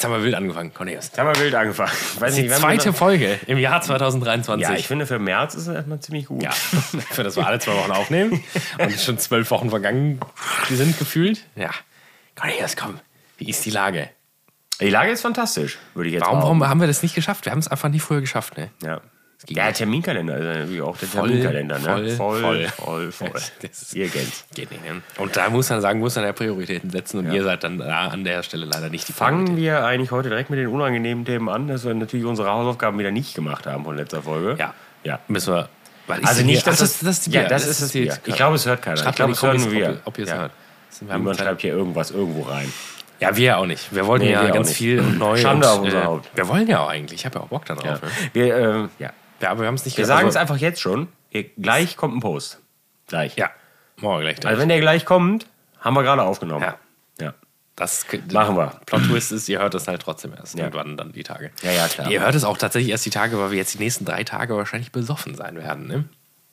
jetzt haben wir wild angefangen, Cornelius. Jetzt haben wir wild angefangen. Weiß Die nicht, wann zweite wir- Folge im Jahr 2023. Ja, ich finde, für März ist es erstmal ziemlich gut. Ja, für das wir alle zwei Wochen aufnehmen und schon zwölf Wochen vergangen sind gefühlt. Ja. Cornelius, komm, wie ist die Lage? Die Lage ist fantastisch, würde ich jetzt Warum, warum haben wir das nicht geschafft? Wir haben es einfach nie früher geschafft, ne? Ja. Ja. Terminkalender ist natürlich auch der Voll, Terminkalender, ne? voll, voll, voll. voll, voll. Das Ihr kennt's. Geht nicht, ne? Und da muss man sagen, muss man ja Prioritäten setzen und ihr seid dann da an der Stelle leider nicht die Fangen wir eigentlich heute direkt mit den unangenehmen Themen an, dass wir natürlich unsere Hausaufgaben wieder nicht gemacht haben von letzter Folge. Ja. Ja. Müssen wir. Also nicht, dass das, das, das ja, das ist die- Bier. Ich glaube, es hört keiner. Ich glaube, es hören wir. ob, ihr es ja. hört. Niemand schreibt hier irgendwas irgendwo rein. Ja, wir auch nicht. Wir wollten Nee, ja wir ganz viel und neu. Schande und, auf unser äh, Haupt. Wir wollen ja auch eigentlich. Ich habe ja auch Bock darauf. Ja. Ne? Wir, äh, ja. Ja, aber wir haben es nicht wir sagen es also, einfach jetzt schon. Ihr- Gleich kommt ein Post. Gleich. Ja, morgen gleich. Also wenn der gleich kommt, haben wir gerade aufgenommen. Ja. Ja. das Machen wir. Plot Twist ist, ihr hört es halt trotzdem erst. Ja. Irgendwann dann die Tage. Ja, ja, klar. Ihr hört es auch tatsächlich erst die Tage, weil wir jetzt die nächsten drei Tage wahrscheinlich besoffen sein werden. Ne?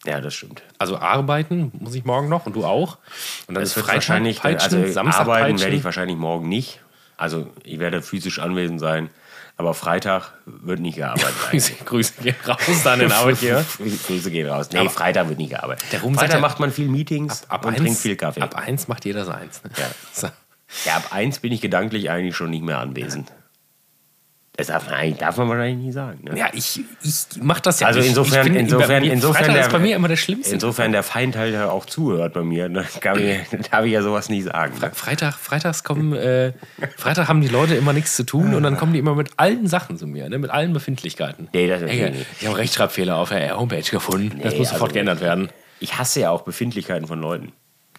Ja, das stimmt. Also arbeiten muss ich morgen noch und du auch. Und dann Es ist Freitag wahrscheinlich, Peitschen, also Samstag arbeiten Peitschen. werde ich wahrscheinlich morgen nicht. Also ich werde physisch anwesend sein, aber Freitag wird nicht gearbeitet. Grüße, Grüße gehen raus an den Arbeitgeber. Grüße gehen raus. Nee, Aber- Freitag wird nicht gearbeitet. Der Ruhm Freitag ja- macht man viel Meetings Ab und eins, trinkt viel Kaffee. Ab eins macht jeder seins. Ne? Ja. So. Ja, ab eins bin ich gedanklich eigentlich schon nicht mehr anwesend. Das darf man, darf man wahrscheinlich nie sagen. Ne? Ja, ich, ich mach das ja Also nicht. insofern- insofern- mir- insofern Freitag der- ist bei mir immer der Schlimmste. Insofern der Feind halt auch zuhört bei mir, dann kann ich, darf ich ja sowas nicht sagen. Ne? Freitag, freitags kommen, äh, Freitag haben die Leute immer nichts zu tun und dann kommen die immer mit allen Sachen zu mir, ne? mit allen Befindlichkeiten. Nee, das Ey, nicht. ich habe Rechtschreibfehler auf der Homepage gefunden. das Nee, muss sofort also- geändert werden. Ich hasse ja auch Befindlichkeiten von Leuten.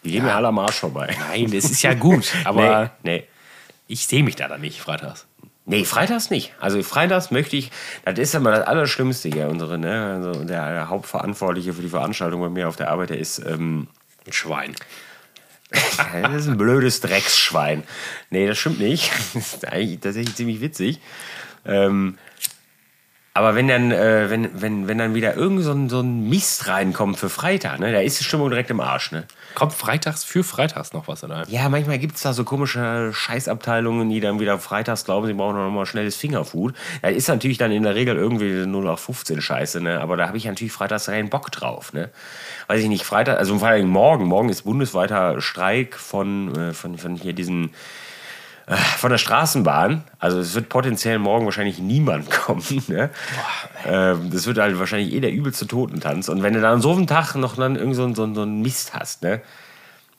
Die gehen mir alle am Arsch vorbei. Nein, das ist ja gut, aber nee, nee. ich sehe mich da dann nicht freitags. Nee, freitags nicht. Also freitags möchte ich, das ist immer das Allerschlimmste hier, unsere, ne? Also der, der Hauptverantwortliche für die Veranstaltung bei mir auf der Arbeit, der ist, ähm, Ein Schwein. das ist ein blödes Drecksschwein. Nee, das stimmt nicht. Das ist eigentlich tatsächlich ziemlich witzig. Ähm, aber wenn dann, äh, wenn, wenn, wenn dann wieder irgend so ein, so ein Mist reinkommt für Freitag, ne, da ist die Stimmung direkt im Arsch, ne? Kommt freitags für freitags noch was oder? Ja, manchmal gibt es da so komische Scheißabteilungen, die dann wieder freitags glauben, sie brauchen noch mal schnelles Fingerfood. Das ist natürlich dann in der Regel irgendwie 0 auf 15 Scheiße, ne? Aber da habe ich natürlich freitags keinen Bock drauf, ne? Weiß ich nicht, Freitag, also vor allem morgen, morgen ist bundesweiter Streik von, äh, von, von hier diesen von der Straßenbahn. Also es wird potenziell morgen wahrscheinlich niemand kommen. Ne? Ähm, das wird halt wahrscheinlich eh der übelste Totentanz. Und wenn du dann an so einem Tag noch dann irgend so, einen- so, einen- so einen Mist hast, ne?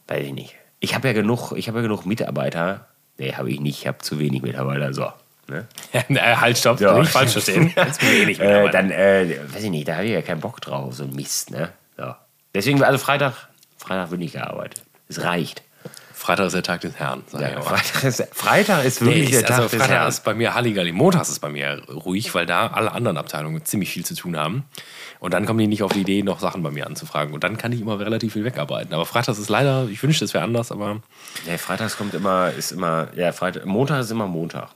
Weiß ich nicht. Ich habe ja genug, ich habe ja genug Mitarbeiter. Nee, habe ich nicht. Ich habe zu wenig Mitarbeiter. So. Ne? äh, halt, stopp, Ja. nicht falsch verstehen. Bin ich eh Äh, dann, äh, weiß ich nicht, da habe ich ja keinen Bock drauf, so ein Mist, ne? So. Deswegen, also Freitag, Freitag wird nicht gearbeitet. Es reicht. Freitag ist der Tag des Herrn, sag ich Ja. Freitag, ist, Freitag ist wirklich ist, der Tag also des Freitag Herrn. ist bei mir Halligalli. Montags ist bei mir ruhig, weil da alle anderen Abteilungen ziemlich viel zu tun haben. Und dann kommen die nicht auf die Idee, noch Sachen bei mir anzufragen. Und dann kann ich immer relativ viel wegarbeiten. Aber Freitags ist leider, ich wünschte, es wäre anders, aber Nee, Freitags kommt immer, ist immer, ja, Freitag, Montag ist immer Montag.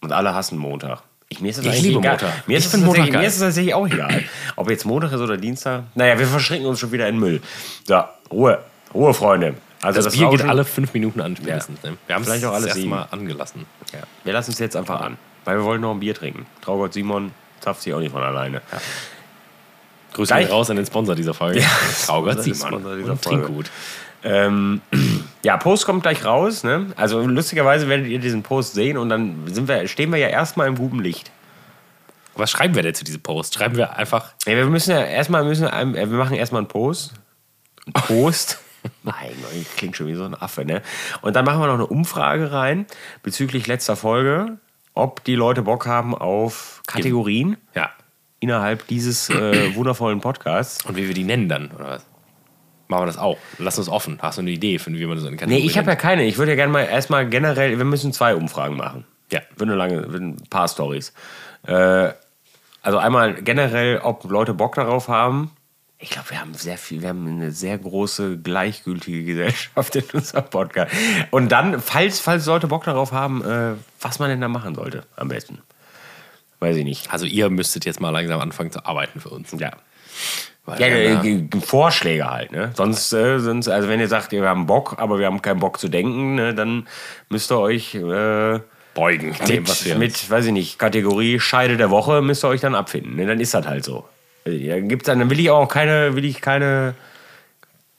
Und alle hassen Montag. Ich, mir ist das Ich liebe egal. Montag. Mir ist, Ich es find Montag mir ist es tatsächlich auch egal. Ob jetzt Montag ist oder Dienstag. Naja, wir verschränken uns schon wieder in Müll. So, Ruhe. Ruhe, Freunde. Also das, Bier geht alle fünf Minuten an spätestens. Ne? Wir haben es Vielleicht auch das alle erste sieben. Mal angelassen. Ja. Wir lassen es jetzt einfach an. Weil wir wollen noch ein Bier trinken. Traugott Simon zapft sich auch nicht von alleine. Grüße Gleich- raus an den Sponsor dieser Folge. Ja, Traugott das Simon. Sponsor dieser Und Folge. Trinkgut. Ähm, ja, Post kommt gleich raus. Ne? Also lustigerweise werdet ihr diesen Post sehen und dann sind wir, stehen wir ja erstmal im guten Licht. Was schreiben wir denn zu diesem Post? Schreiben wir einfach, Ja, wir müssen ja erstmal müssen äh, wir machen erstmal einen Post. Einen Post. mein Gott, ich klingt schon wie so ein Affe, ne? Und dann machen wir noch eine Umfrage rein bezüglich letzter Folge, ob die Leute Bock haben auf Kategorien ja. innerhalb dieses äh, wundervollen Podcasts. Und wie wir die nennen dann, oder was? Machen wir das auch. Lass uns offen. Hast du eine Idee, für, wie man das in Nee, Kategorie ich habe ja keine. Ich würde ja gerne mal erstmal generell, wir müssen zwei Umfragen machen. Ja. Wird eine lange, wird ein paar Stories. Äh, also einmal generell, ob Leute Bock darauf haben. Ich glaube, wir haben sehr viel, wir haben eine sehr große gleichgültige Gesellschaft in unserem Podcast. Und dann, falls, falls Leute Bock darauf haben, äh, was man denn da machen sollte, am besten. Weiß ich nicht. Also ihr müsstet jetzt mal langsam anfangen zu arbeiten für uns. Ja. Weil Ja, haben äh, Vorschläge halt, ne? Sonst, äh, sonst, also wenn ihr sagt, wir haben Bock, aber wir haben keinen Bock zu denken, ne, dann müsst ihr euch äh, beugen. Dem, was Mit, wir mit, weiß ich nicht, Kategorie Scheide der Woche müsst ihr euch dann abfinden. Ne? Dann ist das halt so. Dann gibt's dann, dann will ich auch keine, will ich keine,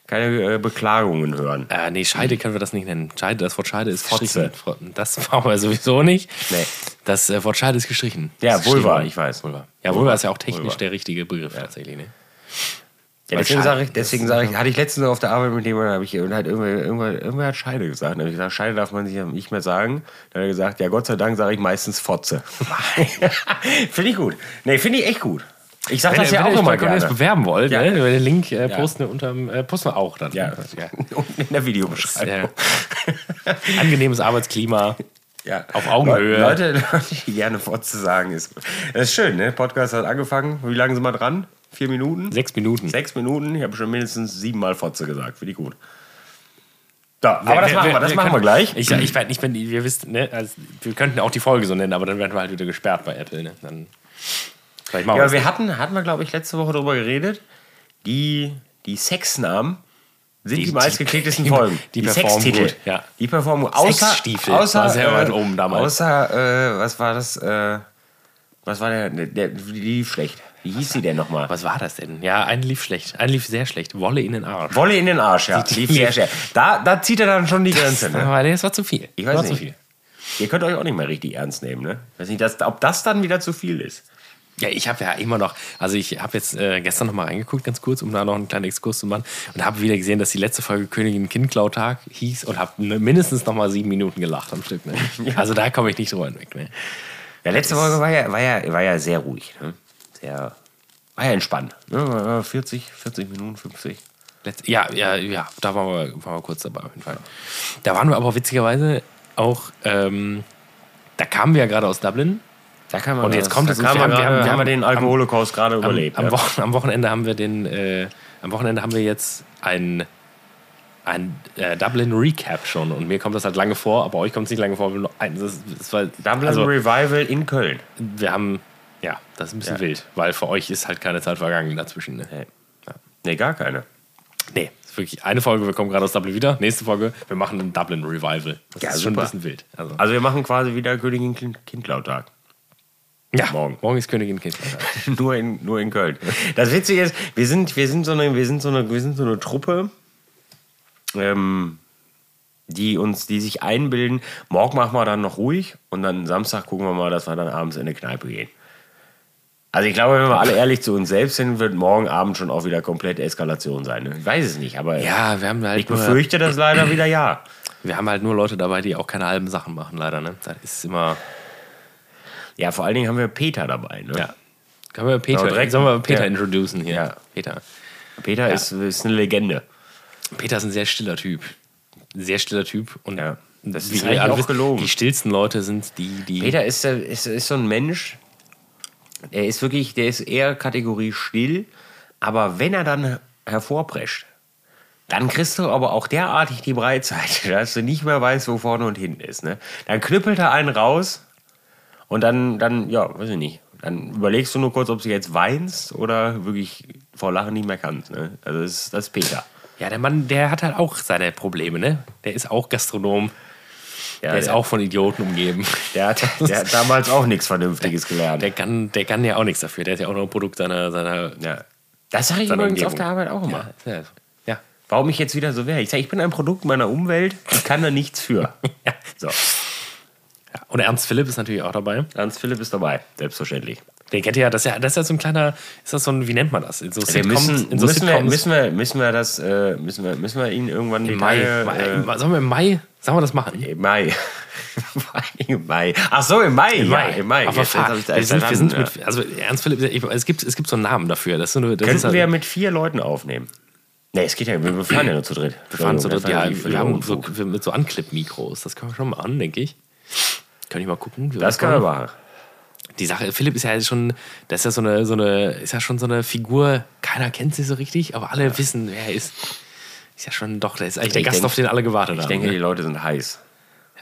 keine äh, Beklagungen hören. Äh, nee, Scheide können wir das nicht nennen. Scheide, das Wort Scheide ist Fotze. gestrichen. Das brauchen wir sowieso nicht. Nee. Das äh, Wort Scheide ist gestrichen. Ja, ist Vulva, gestrichen. ich weiß. Vulva. Ja, Vulva ist ja auch technisch Vulva. der richtige Begriff tatsächlich. Ne? Ja, deswegen sage ich, deswegen sage ich, hatte ich letztens auf der Arbeit mit jemandem, habe ich und hat irgendwer, irgendwer, irgendwer hat Scheide gesagt. Dann habe ich gesagt, Scheide darf man sich ja nicht mehr sagen. Dann hat er gesagt, ja Gott sei Dank sage ich meistens Fotze. finde ich gut. Nee, finde ich echt gut. Ich sage das ja auch ihr euch immer bei Cornelius gerne. bewerben wollt, Ja. ne? den Link äh, posten, wir unterm, äh, posten wir auch dann. Ja. Unten in der Videobeschreibung. Angenehmes Arbeitsklima. Ja. Auf Augenhöhe. Leute, Leute, die gerne Fotze sagen, ist, das ist schön, ne? Podcast hat angefangen. Wie lange sind wir dran? Vier Minuten? Sechs Minuten. Sechs Minuten. Ich habe schon mindestens siebenmal Fotze gesagt. Finde ich gut. So, aber das machen wir, das machen wir können- gleich. Ich, ich, nicht, wenn wir wissen, ne, also, wir könnten auch die Folge so nennen, aber dann werden wir halt wieder gesperrt bei Apple. Ne? Dann, vielleicht machen Ja, wir aber wir hatten, hatten wir, glaube ich, letzte Woche darüber geredet. Die, die Sexnamen sind die, Die- meistgeklicktesten die- Folgen. die performen Sextitel. gut, ja. Die performen gut. Außer, Sexstiefel außer, war sehr äh, weit oben damals. Außer, äh, was war das? Äh, was war der, der? Die lief schlecht. Wie hieß die denn nochmal? Was war das denn? Ja, ein lief schlecht. Ein lief sehr schlecht. Wolle in den Arsch. Wolle in den Arsch, ja. Die- Lief sehr schwer. Da, da zieht er dann schon die Grenze. Ne? Nee, das war zu viel. Ich weiß war nicht. Zu viel. Ihr könnt euch auch nicht mehr richtig ernst nehmen. Ne? Ich weiß nicht, dass, ob das dann wieder zu viel ist. Ja, ich habe ja immer noch, also ich habe jetzt äh, gestern noch mal reingeguckt, ganz kurz, um da noch einen kleinen Exkurs zu machen und habe wieder gesehen, dass die letzte Folge Königin Kindklautag hieß und habe ne, mindestens noch mal sieben Minuten gelacht am Stück. Ne? Also da komme ich nicht drüber hinweg. Ne? Ja, letzte Folge war ja, war ja, war ja sehr ruhig. Ne? Sehr, war ja entspannt. Ne? War 40, 40 Minuten, 50. Letz- Ja, ja, ja, da waren wir, waren wir kurz dabei auf jeden Fall. Da waren wir aber witzigerweise auch, ähm, da kamen wir ja gerade aus Dublin. Da kann man Und jetzt das- kommt es- wir haben- wir haben- wir haben den Alkoholocaust gerade überlebt. am, ja. Am Wochenende haben wir den, äh, am Wochenende haben wir jetzt ein, ein äh, Dublin Recap schon und mir kommt das halt lange vor, aber euch kommt es nicht lange vor. nur ein- Das, das war, Dublin also, Revival in Köln. wir haben, ja, das ist ein bisschen Ja. wild, weil für euch ist halt keine Zeit vergangen dazwischen. Ne? Nee. nee, gar keine. Nee, ist wirklich eine Folge, wir kommen gerade aus Dublin wieder. Nächste Folge, wir machen ein Dublin Revival. Das Ja, ist schon super. ein bisschen wild. Also, Also wir machen quasi wieder Königin Kind- Kindlautag. Ja, morgen. Morgen ist Königin Kind. nur, in, nur in Köln. Das Witzige ist, wir sind, wir sind, so, eine, wir sind, so, eine, wir sind so eine Truppe, ähm, die uns, die sich einbilden, morgen machen wir dann noch ruhig und dann Samstag gucken wir mal, dass wir dann abends in eine Kneipe gehen. Also ich glaube, wenn wir alle ehrlich zu uns selbst sind, wird morgen Abend schon auch wieder komplett Eskalation sein. ne? Ich weiß es nicht, aber Ja, wir haben halt ich befürchte das leider wieder ja. wir haben halt nur Leute dabei, die auch keine halben Sachen machen, leider. Ne? Das ist immer. Ja, vor allen Dingen haben wir Peter dabei. Ne? Ja. Können wir Peter, Ja, direkt- sollen wir Peter ja. introducen hier? Ja. Peter. Peter ist, ist eine Legende. Peter ist ein sehr stiller Typ. Sehr stiller Typ. Und Ja. Das ist alle auch gelogen. Die stillsten Leute sind die, die. Peter ist, ist, ist so ein Mensch, er ist wirklich, der ist eher Kategorie still, aber wenn er dann hervorprescht, dann kriegst du aber auch derartig die Breitseite, dass du nicht mehr weißt, wo vorne und hinten ist. Ne? Dann knüppelt er einen raus und dann, dann, ja, weiß ich nicht, dann überlegst du nur kurz, ob du jetzt weinst oder wirklich vor Lachen nicht mehr kannst. Ne? Also das ist, das ist Peter. Ja, der Mann, der hat halt auch seine Probleme, ne? Der ist auch Gastronom. Ja, der ist auch von Idioten umgeben. der hat, der hat damals auch nichts Vernünftiges gelernt. Der kann, der kann ja auch nichts dafür. Der ist ja auch noch ein Produkt seiner. seiner ja. Das sage ich übrigens auf der Arbeit auch immer. ja, ja. Warum ich jetzt wieder so wäre. Ich sage, ich bin ein Produkt meiner Umwelt, ich kann da nichts für. Ja. So, ja. Und Ernst Philipp ist natürlich auch dabei. Ernst Philipp ist dabei, selbstverständlich. Den kennt ihr ja, das ist ja, das ist ja so ein kleiner, ist das so ein, wie nennt man das? In so Wir müssen, in so müssen, wir, müssen, wir, müssen wir das, äh, müssen wir, müssen wir ihn irgendwann im Mai. Tage, Mai äh, sollen wir im Mai, sollen wir das machen? Im Mai. Im Mai. Ach so, im Mai. Im ja, Mai. Im Mai. Aber Jetzt ich da wir sind, wir sind verstanden, mit, also Ernst Philipp, ich, es, gibt, es gibt so einen Namen dafür. Das so eine, das ja. Könnten halt- wir mit vier Leuten aufnehmen? Nee, es geht ja, wir fahren ja nur zu dritt. Wir fahren zu dritt, ja, wir haben so, mit so Anklipp-Mikros. Das können wir schon mal an, denke ich. Kann ich mal gucken. wie Das können wir machen. Die Sache, Philipp ist ja schon, das ist ja so eine, so eine, ist ja schon so eine Figur, keiner kennt sie so richtig, aber alle wissen, wer er ist. Ist ja schon doch, der ist eigentlich der Ich Gast, denk- auf den alle gewartet Ich haben. denke, ne? die Leute sind heiß.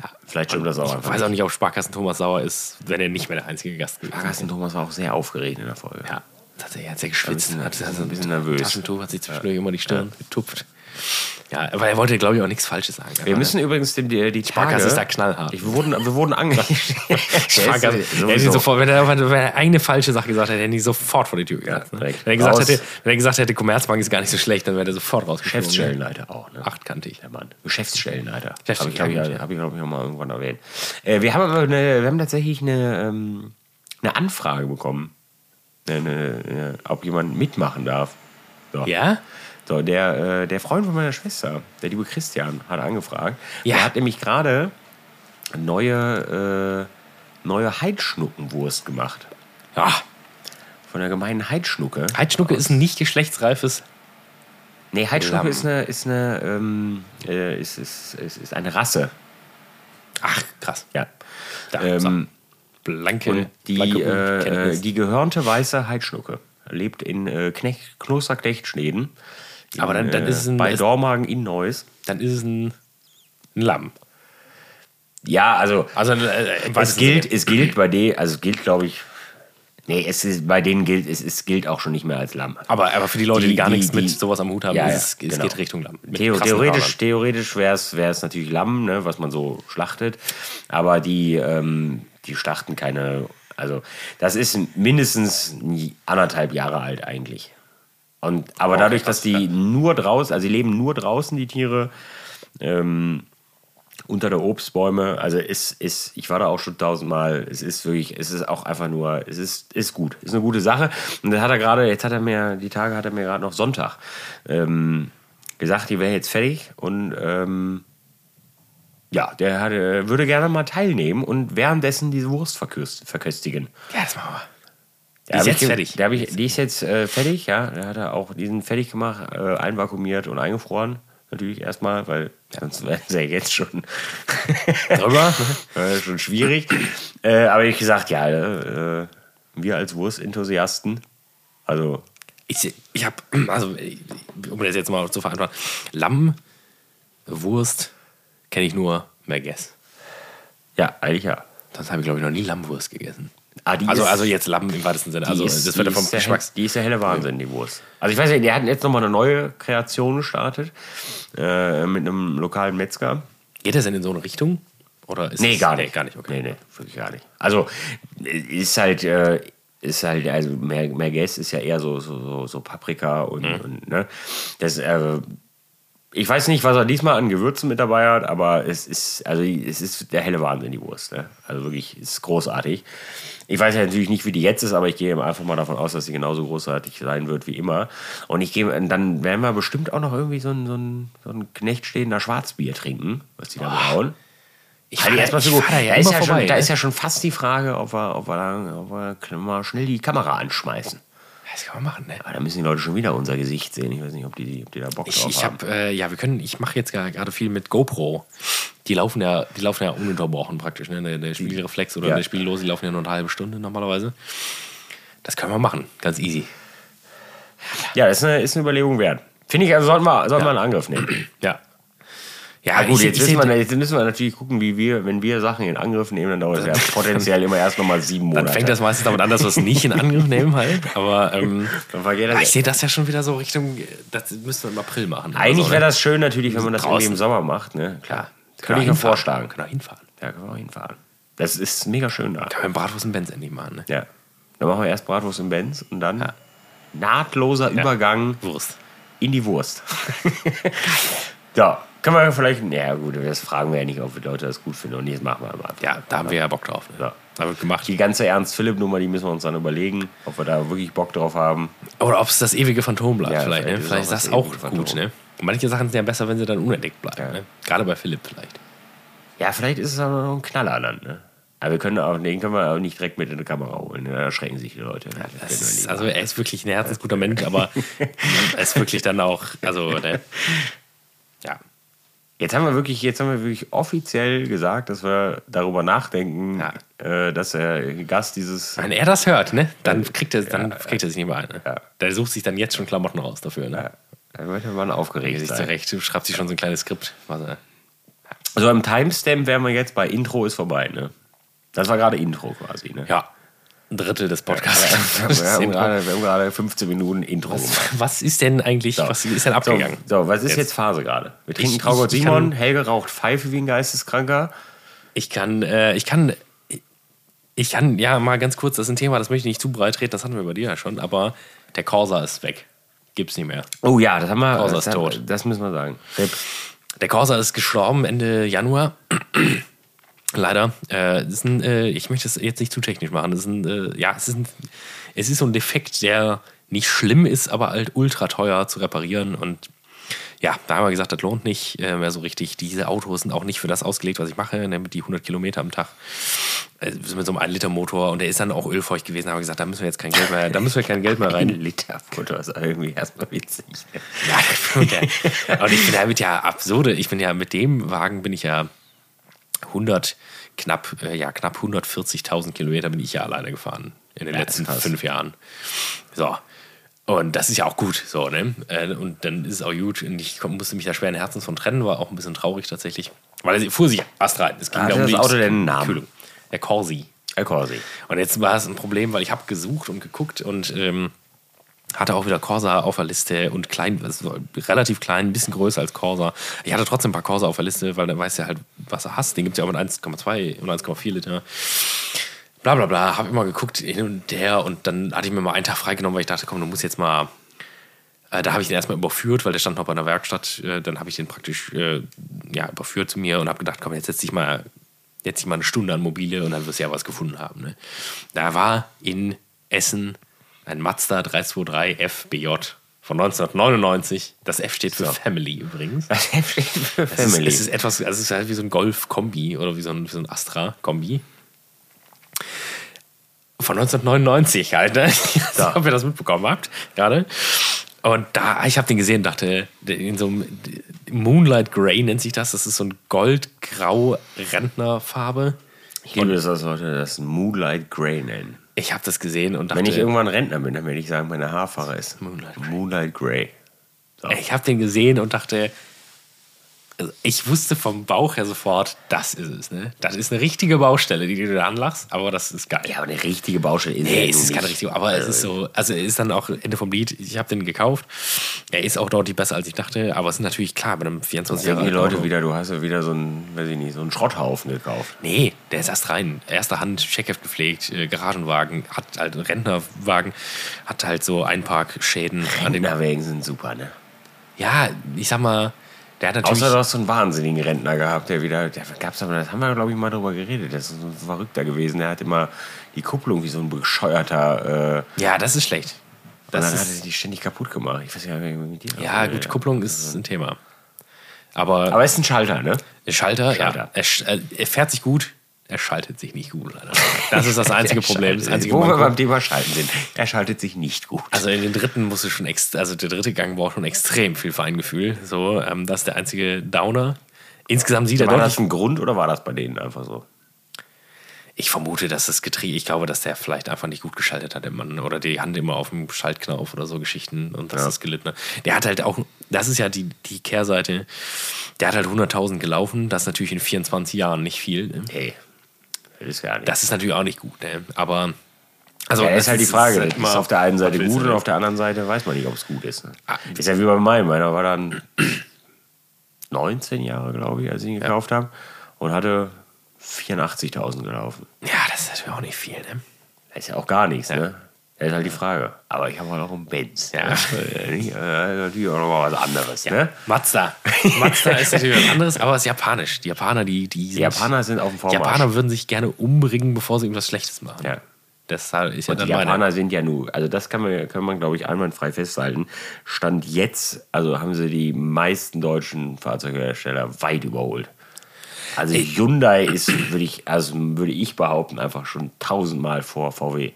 ja. Vielleicht stimmt das auch Ich einfach. weiß auch nicht, ob Sparkassen Thomas Sauer ist, wenn er nicht mehr der einzige Gast ist. Carsten Thomas war auch sehr aufgeregt in der Folge. Ja, tatsächlich, er hat sehr geschwitzt. Bisschen- hat ein bisschen nervös. Taschentuch hat sich zwischendurch immer die Stirn getupft. Ja, aber er wollte, glaube ich, auch nichts Falsches sagen. Wir müssen übrigens dem, die, die Tage... Sparkasse ist da knallhart. Ich, wir wurden, wir wurden ange... Sparkasse. Hätte ihn sofort, wenn, er, wenn er eine falsche Sache gesagt hätte, hätte er ihn sofort vor die Tür ne? direkt. wenn, er gesagt hätte, wenn er gesagt hätte, Commerzbank ist gar nicht so schlecht, dann wäre er sofort rausgeschmissen. Geschäftsstellenleiter auch, ne? Achtkantig. Der Mann. Geschäftsstellenleiter. Habe ich, Geschäftsstellenleiter, glaube ich, ja. hab ich, glaub ich, noch mal irgendwann erwähnt. Äh, wir, haben aber eine, wir haben tatsächlich eine, ähm, eine Anfrage bekommen, eine, eine, ob jemand mitmachen darf. So. Ja? So, der, äh, der Freund von meiner Schwester, der liebe Christian, hat angefragt. Ja. Der hat nämlich gerade neue, äh, neue Heidschnuckenwurst gemacht. Ja. Von der gemeinen Heidschnucke. Heidschnucke ist ein nicht geschlechtsreifes. Nee, Heidschnucke Lamm. ist eine, ist, eine, ähm, äh, ist, ist, ist, ist eine Rasse. Ach, krass. Ja. Da, Ähm, blanke, Und die, blanke äh, die gehörnte weiße Heidschnucke lebt in äh, Knecht, Klosterknechtschneden. In, Aber dann- dann ist es ein- Bei Dormagen in Neuss. Dann ist es ein, ein Lamm. Ja, also Also äh, es gilt, es gilt bei denen, also es gilt, glaube ich, nee, es ist, bei denen gilt, es, es gilt auch schon nicht mehr als Lamm. Aber, aber für die Leute, die, Die- gar die- nichts mit die- sowas am Hut haben, Ja, ist ja, es, es genau. geht Richtung Lamm. Mit Theo, theoretisch theoretisch wäre es natürlich Lamm, ne, was man so schlachtet. Aber die, ähm, die schlachten keine. Also, das ist mindestens anderthalb Jahre alt eigentlich. Und, aber Okay, dadurch, dass die nur draußen, also sie leben nur draußen, die Tiere, ähm, unter der Obstbäume, also ist, ist, ich war da auch schon tausendmal, es ist wirklich, es ist auch einfach nur, es ist, ist gut, ist eine gute Sache. Und das hat er gerade, jetzt hat er mir, die Tage hat er mir gerade noch Sonntag ähm, gesagt, die wäre jetzt fertig und ähm, ja, der hat, äh, würde gerne mal teilnehmen und währenddessen diese Wurst verköst, verköstigen. Ja, das machen wir. Die ist jetzt ich, fertig. Hab ich, die ist jetzt äh, fertig, ja. Da hat er auch diesen fertig gemacht, äh, einvakuumiert und eingefroren. Natürlich erstmal, weil sonst wäre es ja jetzt schon, Drüber. äh, schon schwierig. Äh, aber ich gesagt, ja, äh, wir als Wurstenthusiasten, also Ich, ich habe, also, um das jetzt mal zu vereinfachen, Lamm, Wurst kenne ich nur Merguez. ja, eigentlich ja. Sonst habe ich, glaube ich, noch nie Lammwurst gegessen. Ah, die Also, ist- also jetzt Lamm im weitesten Sinne. Die Also ist- das die wird ja vom Geschmacks... Die ist der helle Wahnsinn, die Wurst. Also ich weiß nicht, der hat jetzt nochmal eine neue Kreation gestartet äh, mit einem lokalen Metzger. Geht das denn in so eine Richtung? Oder ist Nee, es- gar nicht. gar nicht, okay. Nee, nee, wirklich gar nicht. Also ist halt, äh, ist halt, also mehr, mehr Gas ist ja eher so, so, so, so Paprika und, Mhm. und ne. Das, äh, ich weiß nicht, was er diesmal an Gewürzen mit dabei hat, aber es ist, also es ist der helle Wahnsinn, die Wurst. Ne? Also wirklich, es ist großartig. Ich weiß ja natürlich nicht, wie die jetzt ist, aber ich gehe einfach mal davon aus, dass sie genauso großartig sein wird wie immer. Und ich gehe, dann werden wir bestimmt auch noch irgendwie so ein, so ein, so ein knechtstehender Schwarzbier trinken, was die da brauen. Ich fahr- erstmal so, da ja da, ist ja vorbei, schon, da ne? ist ja schon fast die Frage, ob wir, ob wir, da, ob wir mal schnell die Kamera anschmeißen. Das kann man machen, ne? Aber da müssen die Leute schon wieder unser Gesicht sehen. Ich weiß nicht, ob die, ob die da Bock Ich, drauf ich haben. habe, äh, ja, wir können, ich mache jetzt gerade viel mit GoPro. Die laufen ja, die laufen ja ununterbrochen praktisch, ne? Der, der Spiegelreflex oder Ja. der Spiellose, die laufen ja nur eine halbe Stunde normalerweise. Das können wir machen, ganz easy. Ja, das ist eine, ist eine Überlegung wert. Finde ich, also sollten wir, sollten wir einen Angriff nehmen. Ja. Ja, Ja, gut, ich- jetzt, ich wir, jetzt müssen wir natürlich gucken, wie wir, wenn wir Sachen in Angriff nehmen, dann dauert es ja potenziell immer erst nochmal sieben Monate. Dann fängt das meistens damit an, dass wir es nicht in Angriff nehmen halt. Aber ähm, ich sehe das ja schon wieder so Richtung, das müssten wir im April machen. Eigentlich so, wäre ne? das schön natürlich, wenn man das irgendwie im Sommer macht. Ne? Klar. Könnte ich mir vorschlagen. Können wir hinfahren. Ja, können wir auch hinfahren. Das ist mega schön da. Können wir Bratwurst und Benz endlich machen, ne? Ja. Dann machen wir erst Bratwurst im Benz und dann nahtloser Übergang Wurst. in die Wurst. ja, können wir vielleicht. Ja, gut, das fragen wir ja nicht, ob die Leute das gut finden. Und jetzt machen wir mal. Ja, da haben wir ja Bock drauf. Ne? Ja. Da wird gemacht. Die ganze Ernst-Philipp-Nummer, die müssen wir uns dann überlegen, ob wir da wirklich Bock drauf haben. Oder ob es das ewige Phantom bleibt, Ja, vielleicht. Ne? vielleicht ist Vielleicht ist das auch gut. Ne? Manche Sachen sind ja besser, wenn sie dann unentdeckt bleiben. Ja. Ne? Gerade bei Philipp vielleicht. Ja, vielleicht ist es aber noch ein Knaller dann. Ne? Aber wir können auch, den können wir auch nicht direkt mit in die Kamera holen. Ne? Da erschrecken sich die Leute. Wir ist, also er ist wirklich ein herzensguter Mensch, aber er ist wirklich dann auch, also, ne? ja. Jetzt haben wir wirklich, jetzt haben wir wirklich offiziell gesagt, dass wir darüber nachdenken, äh, dass der Gast dieses. Wenn er das hört, ne, dann kriegt er, dann kriegt er sich nicht mehr ein. Ne? Ja. Der sucht sich dann jetzt schon Klamotten raus dafür. Ne? Da wird man Er aufgeregt sich zurecht, du schreibst sich schon so ein kleines Skript. Was, er- So im Timestamp wären wir jetzt bei Intro ist vorbei, ne? Das war gerade Intro quasi, ne? ja. Ein Drittel des Podcasts. wir, haben gerade, wir haben gerade 15 Minuten Intro gemacht. Was ist denn eigentlich, was ist denn abgegangen? So, so was ist jetzt, Phase gerade? Wir trinken Traugott Simon, kann- Helge raucht Pfeife wie ein Geisteskranker. Ich kann, äh, ich kann, ich kann, ja, mal ganz kurz, das ist ein Thema, das möchte ich nicht zu breit treten, das hatten wir bei dir ja schon, aber der Corsa ist weg. Gibt's nicht mehr. Oh ja, das haben wir. Corsa ist tot. das müssen wir sagen. Der Corsa ist gestorben Ende Januar. Leider. Äh, ist ein, äh, ich möchte es jetzt nicht zu technisch machen. Das ist ein, äh, ja, es ist, ein, es ist so ein Defekt, der nicht schlimm ist, aber halt ultra teuer zu reparieren. Und ja, da haben wir gesagt, das lohnt nicht äh, mehr so richtig. Diese Autos sind auch nicht für das ausgelegt, was ich mache, nämlich die 100 Kilometer am Tag. Äh, mit so einem 1-Liter-Motor und der ist dann auch ölfeucht gewesen. Da haben wir gesagt, da müssen wir jetzt kein Geld mehr, da müssen wir kein Geld mehr Ein rein. Liter Futter ist irgendwie erstmal witzig. ne? Ja, okay. Und ich bin damit ja absurde. Ich bin ja mit dem Wagen bin ich ja 100 knapp äh, ja knapp 140.000 Kilometer bin ich ja alleine gefahren in den Ja, letzten fünf Jahren. So. Und das ist ja auch gut, so, ne? Äh, Und dann ist es auch gut. Und ich musste mich da schweren Herzens von trennen, war auch ein bisschen traurig tatsächlich. Weil er fuhr sich Ast rein. Es ging Hatte da um das Auto einen Namen? Kühlung. Der Corsi. El Corsi. Und jetzt war es ein Problem, weil ich habe gesucht und geguckt und ähm, hatte auch wieder Corsa auf der Liste und klein, also relativ klein, ein bisschen größer als Corsa. Ich hatte trotzdem ein paar Corsa auf der Liste, weil dann weißt du ja halt, was du hast. Den gibt es ja auch mit 1,2 und 1,4 Liter. Bla bla bla, habe immer geguckt hin und her und dann hatte ich mir mal einen Tag freigenommen, weil ich dachte, komm, du musst jetzt mal. Äh, da habe ich den erstmal überführt, weil der stand noch bei einer Werkstatt. Äh, dann habe ich den praktisch äh, ja, überführt zu mir und habe gedacht, komm, jetzt setz dich mal jetzt dich mal eine Stunde an Mobile und dann wirst du ja was gefunden haben. Ne? Da war in Essen ein Mazda 323 FBJ von 1999. Das F steht für So. Family übrigens. Das steht für Es ist, Family. es ist etwas, also es ist halt wie so ein Golf-Kombi oder wie so ein, wie so ein Astra-Kombi. Von 1999 halt, ne? So. Ob ihr das mitbekommen habt, gerade. Und da, ich habe den gesehen und dachte, in so einem Moonlight Grey nennt sich das. Das ist so ein goldgrau Rentnerfarbe. ich liebe es, dass Leute das Moonlight Grey nennen. Ich habe das gesehen und dachte, Wenn ich irgendwann Rentner bin, dann werde ich sagen, meine Haarfarbe ist Moonlight Grey. Moonlight Grey. So. ich habe den gesehen und dachte, ich wusste vom Bauch her sofort, das ist es. Ne? Das ist eine richtige Baustelle, die du da anlachst, aber das ist geil. Ja, aber eine richtige Baustelle ist Nee, ja es ist keine richtige, aber es ist so, also er ist dann auch Ende vom Lied. Ich habe den gekauft. Er ist auch deutlich besser, als ich dachte, aber es ist natürlich klar, bei einem 24 Jahre alten Leute Auto. wieder, du hast ja wieder so einen, weiß ich nicht, so einen Schrotthaufen gekauft. Nee, der ist erst rein. Erster Hand, Checkheft gepflegt, äh, Garagenwagen, hat halt einen Rentnerwagen, hat halt so Einparkschäden an den. Rentnerwägen sind super, ne? Ja, ich sag mal, der hat natürlich. Außer du hast so einen wahnsinnigen Rentner gehabt, der wieder, der gab's aber, das haben wir, glaube ich, mal drüber geredet, der ist so ein Verrückter gewesen, der hat immer die Kupplung wie so ein bescheuerter, äh, ja, das ist schlecht. und Das dann hat er die ständig kaputt gemacht. Ich weiß ja nicht, wie mit dir ja, war. gut, Kupplung ist ein Thema. Aber, Aber es ist ein Schalter, ne? der Schalter, Schalter. ja, er, er fährt sich gut, er schaltet sich nicht gut, leider. Das ist das einzige Problem. Das einzige Wo wir Manko. beim Thema Schalten sind. Er schaltet sich nicht gut. Also in den dritten musst du schon also der dritte Gang braucht schon extrem viel Feingefühl. So, ähm, das ist der einzige Downer. Insgesamt sieht er war das ein Grund oder war das bei denen einfach so? Ich vermute, dass das Getriebe, ich glaube, dass der vielleicht einfach nicht gut geschaltet hat, der Mann. Oder die Hand immer auf dem Schaltknauf oder so Geschichten und das Ja. ist gelitten. Der hat halt auch, das ist ja die, die Kehrseite, der hat halt 100.000 gelaufen. Das ist natürlich in 24 Jahren nicht viel. Ne? Hey, ist gar nicht. Das ist natürlich auch nicht gut. Ne? Aber. Also, ja, das ist halt die Frage. halt immer- ist auf der einen Seite gut und auf der anderen Seite weiß man nicht, ob es gut ist. Ne? Ah. Ist ja wie bei meinem. Meiner war dann 19 Jahre, glaube ich, als ich ihn gekauft habe und hatte 84.000 gelaufen. Ja, das ist natürlich auch nicht viel. Ne? Das ist ja auch gar nichts, ne? Das ist halt die Frage. Aber ich habe halt auch einen Benz. Ja. Ne? Äh, äh, natürlich auch noch mal was anderes, ne? Mazda. Mazda ist natürlich was anderes, aber es ist japanisch. Die Japaner, die, die, sind, Die Japaner sind auf dem die Vormarsch. Japaner würden sich gerne umbringen, bevor sie irgendwas Schlechtes machen. Ja. Das ist ja Und die Japaner meine. sind ja nur, also das kann man, kann man glaube ich, einwandfrei festhalten. Stand jetzt, also haben sie die meisten deutschen Fahrzeughersteller weit überholt. Also Hyundai ist, würde ich, also würde ich behaupten, einfach schon tausendmal vor VW.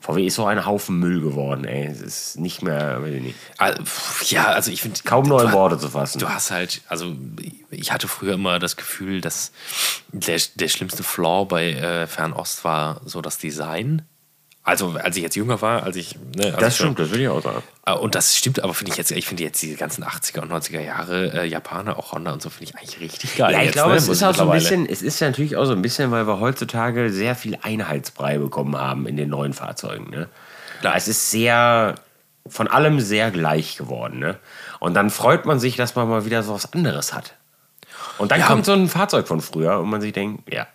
VW ist so ein Haufen Müll geworden, ey. Es ist nicht mehr, weiß ich nicht, Also, Ja, also ich finde. kaum in Worte zu fassen. Du hast halt, also ich hatte früher immer das Gefühl, dass der, der schlimmste Flaw bei äh, Fernost war so das Design. Also, als ich jetzt jünger war, als ich. Ne, als Das stimmt, das will ich auch sagen. Äh, Und das stimmt, aber finde ich jetzt, ich finde jetzt diese ganzen 80er und 90er Jahre äh, Japaner, auch Honda und so, finde ich eigentlich richtig geil. Ja, ich jetzt, glaube, ne, es ist auch so ein bisschen, es ist ja natürlich auch so ein bisschen, weil wir heutzutage sehr viel Einheitsbrei bekommen haben in den neuen Fahrzeugen. Ne? Klar. Es ist sehr, von allem sehr gleich geworden. Ne? Und dann freut man sich, dass man mal wieder so was anderes hat. Und dann Ja. kommt so ein Fahrzeug von früher und man sich denkt, ja,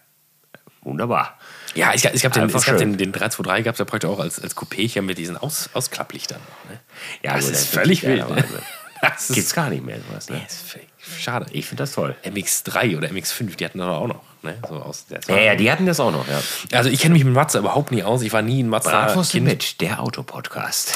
wunderbar. Ja, ich, ich habe den, Einfach es gab schön. den, den 323 gab es ja praktisch auch als, als Coupé hier mit diesen Aus, Ausklapplichtern. Ne? Ja, das gut, ist das völlig ist wild. ja Ne? Das Gibt's gar nicht mehr sowas. Ne? völlig schade. Ich finde das toll. MX3 oder MX5, die hatten das auch noch. Ne? So aus der Ja, ja, die hatten das auch noch, ja. Also ich kenne mich mit Mazda überhaupt nie aus. Ich war nie ein Mazda. Bratwurst mit, der Autopodcast.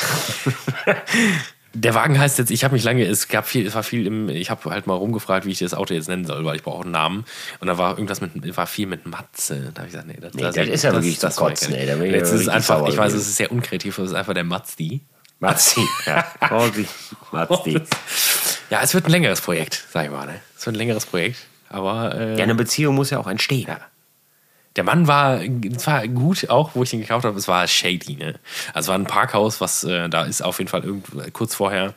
Der Wagen heißt jetzt, ich habe mich lange, es gab viel, es war viel im, ich habe halt mal rumgefragt, wie ich das Auto jetzt nennen soll, weil ich brauche einen Namen. Und da war irgendwas mit, war viel mit Matze. Da habe ich gesagt, nee, das, Nee, das ist ja wirklich zum war Kotzen, ey. Da bin ich Jetzt ist einfach, ich weiß, es ist sehr unkreativ, es ist einfach der Mazdi. Mazzi. Ja. Mazzi. Ja, es wird ein längeres Projekt, sag ich mal. Ne? Es wird ein längeres Projekt, aber äh, Ja, eine Beziehung muss ja auch entstehen. Ja. Der Mann war zwar gut, auch wo ich ihn gekauft habe, es war shady. Ne? Also es war ein Parkhaus, was äh, da ist auf jeden Fall irgend, kurz vorher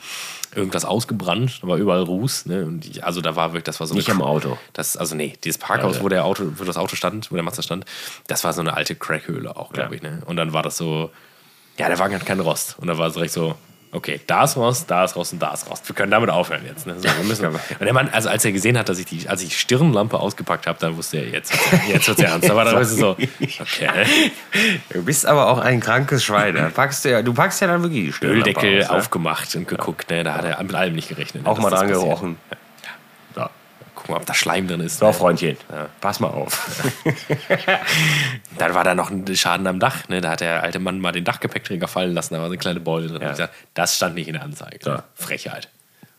irgendwas ausgebrannt, da war überall Ruß. Ne? Und ich, also da war wirklich, das war so Nicht am Auto. Das, also nee, dieses Parkhaus, Also. wo der Auto, wo das Auto stand, wo der Mazda stand, das war so eine alte Crackhöhle auch, glaube Ja. ich. Ne? Und dann war das so, ja, der Wagen hat keinen Rost. Und dann war es direkt so, okay, da ist Rost, da ist Rost und da ist Rost. Wir können damit aufhören jetzt. Ne? So, wir müssen, und der Mann, also als er gesehen hat, dass ich die, als ich die Stirnlampe ausgepackt habe, dann wusste er, jetzt, jetzt wird's ernst. War dann so, okay, Du bist aber auch ein krankes Schwein. Da packst du, ja, du packst ja dann wirklich die Stirnlampe Öldeckel aus, ne? aufgemacht und geguckt. Ne? Da hat er mit allem nicht gerechnet. ne, Auch mal dran gerochen. So, Guck mal, ob da Schleim drin ist. so ne? Freundchen, pass mal auf. Dann war da noch ein Schaden am Dach. Ne? Da hat der alte Mann mal den Dachgepäckträger fallen lassen, da war so eine kleine Beule drin. Ja. Gesagt, das stand nicht in der Anzeige. So. Frechheit.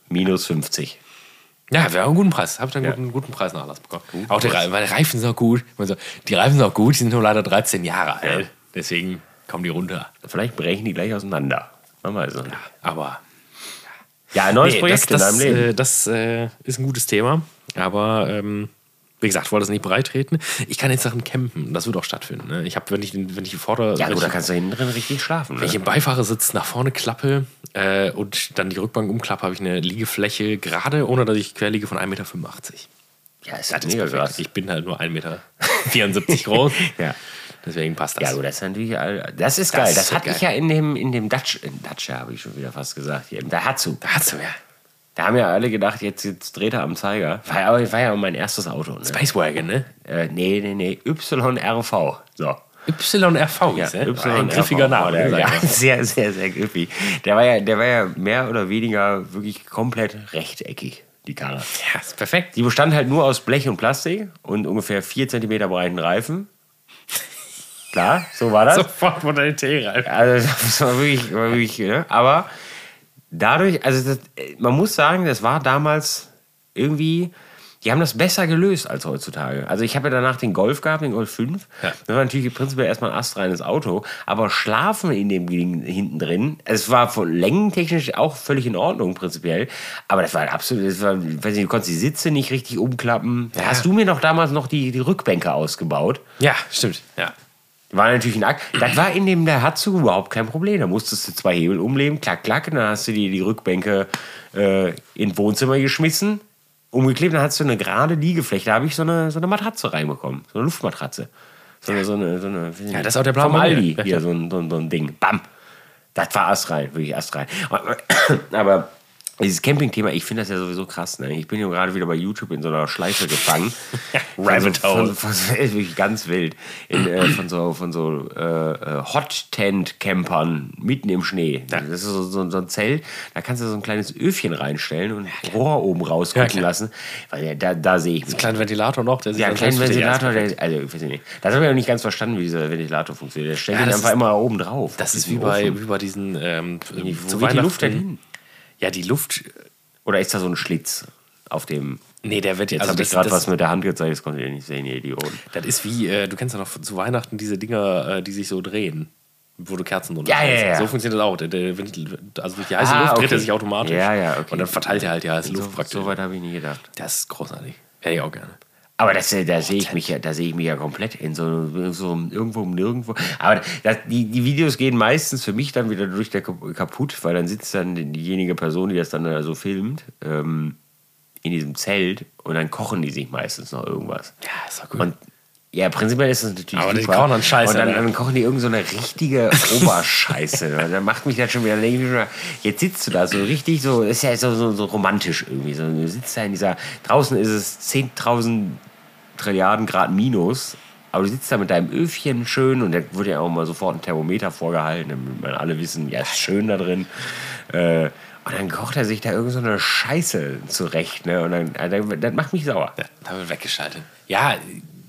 Minus 50. Ja, wir haben einen guten Preis. Habe ich einen Ja. guten, guten Preisnachlass bekommen. auch die, weil die Reifen sind auch gut. Die Reifen sind auch gut, die sind nur leider 13 Jahre alt. Ja. Deswegen kommen die runter. Vielleicht brechen die gleich auseinander. Man weiß es nicht. Aber Ja, ein neues nee, Projekt das, in das, deinem Leben. Äh, das äh, ist ein gutes Thema. Aber ähm, wie gesagt, ich wollte es nicht breitreten. Ich kann jetzt Sachen campen. Das wird auch stattfinden. Ne? Ich habe, wenn ich, den- wenn ich Vorder-, ja, da kannst du hinten drin richtig schlafen. Wenn ich Ne? im Beifahrersitz nach vorne klappe äh, und dann die Rückbank umklappe, habe ich eine Liegefläche gerade, ohne dass ich quer liege, von 1,85 Meter. Ja, ist Das ist mega krass. Ich bin halt nur 1,74 Meter groß. Ja. Deswegen passt das. Ja, gut, das ist natürlich, das ist Das geil. Das hatte ich ja in dem, in dem Dutch, in Dacia habe ich schon wieder fast gesagt, hier, im Daihatsu. Da hast du ja. Da haben ja alle gedacht, jetzt, jetzt dreht er am Zeiger. War, ja- war ja mein erstes Auto. Ne? Space Wagon, ne? Äh, nee, nee, nee, YRV. So. YRV Ja, hieß, ne? YRV. Ein griffiger Name. Ja, sehr, sehr, sehr griffig. Der war, ja, der war ja mehr oder weniger wirklich komplett rechteckig, die Karre. ja, ist perfekt. Die bestand halt nur aus Blech und Plastik und ungefähr 4 cm breiten Reifen. Klar, so war das. Sofort Modalität rein. Also das war wirklich, war wirklich ne? aber dadurch, also das, man muss sagen, das war damals irgendwie, die haben das besser gelöst als heutzutage. Also ich habe ja danach den Golf gehabt, den Golf 5. Ja. Das war natürlich prinzipiell erstmal ein astreines Auto, aber schlafen in dem Ding hinten drin, es war von längentechnisch auch völlig in Ordnung prinzipiell, aber das war absolut, das war, ich weiß nicht, du konntest die Sitze nicht richtig umklappen. Da Ja. hast du mir noch damals noch die, die Rückbänke ausgebaut. Ja, stimmt. Ja. War natürlich ein Akt. Das war in dem Daihatsu überhaupt kein Problem. Da musstest du zwei Hebel umlegen, klack, klack, und dann hast du die, die Rückbänke äh, ins Wohnzimmer geschmissen, umgeklebt, dann hast du eine gerade Liegefläche. Da habe ich so eine, so eine Matratze reinbekommen, so eine Luftmatratze. So eine, so eine, so eine Ja, das ist auch der mir. Aldi, hier, so ein, so, ein, so ein Ding. Bam. Das war astrein, wirklich astrein. Aber dieses Camping-Thema, ich finde das ja sowieso krass. Ne? Ich bin ja gerade wieder bei YouTube in so einer Schleife gefangen. Rabbit Hole. so- von, von, wirklich ganz wild. In, äh, von so, von so äh, äh, Hot-Tent-Campern mitten im Schnee. Das ist so, so, so ein Zelt, da kannst du so ein kleines Öfchen reinstellen und Rohr oben rausgucken Ja, lassen. Weil ja, da, da sehe ich mich. Kleinen Ventilator noch, der sich Ja, ein für dich Ventilator, der, also, ich weiß nicht. Das habe ich noch nicht ganz verstanden, wie dieser Ventilator funktioniert. Der stellt Ja, den einfach ist- immer oben drauf. Das ist wie bei, Ofen. wie bei diesen ähm, zu geht die. Luft denn hin? Ja, die Luft. Oder ist da so ein Schlitz auf dem. Nee, der wird Jetzt also habe ich gerade was mit der Hand gezeigt, das konntet ihr nicht sehen, ihr Idioten. das ist wie, äh, du kennst ja noch zu Weihnachten diese Dinger, äh, die sich so drehen, wo du Kerzen drunter Ja, ja, ja. So funktioniert das auch. Der, der, also durch die heiße Ah, Luft dreht okay. er sich automatisch. Ja, ja, okay. Und dann verteilt er halt die heiße So, Luft praktisch. so weit habe ich nie gedacht. Das ist großartig. Hätte ich auch gerne. Aber das, äh, da sehe ich mich ja, da sehe ich mich ja komplett in so, so irgendwo um nirgendwo. Aber das, die, die Videos gehen meistens für mich dann wieder durch der kaputt, weil dann sitzt dann diejenige Person, die das dann so filmt, ähm, in diesem Zelt und dann kochen die sich meistens noch irgendwas. Ja, ist doch gut. Und ja, prinzipiell ist das natürlich Aber die kochen dann Scheiße, Und dann, ne? dann kochen die irgend so eine richtige Oberscheiße. dann macht mich das schon wieder, schon, jetzt sitzt du da so richtig so, ist ja so, so, so romantisch irgendwie. So, du sitzt da in dieser, draußen ist es 10.000 Trilliarden Grad minus, aber du sitzt da mit deinem Öfchen schön und da wurde ja auch mal sofort ein Thermometer vorgehalten, damit wir alle wissen, ja, ist schön da drin. Äh, und dann kocht er sich da irgend so eine Scheiße zurecht, ne? Und dann, äh, das macht mich sauer. Ja, da wird weggeschaltet. Ja,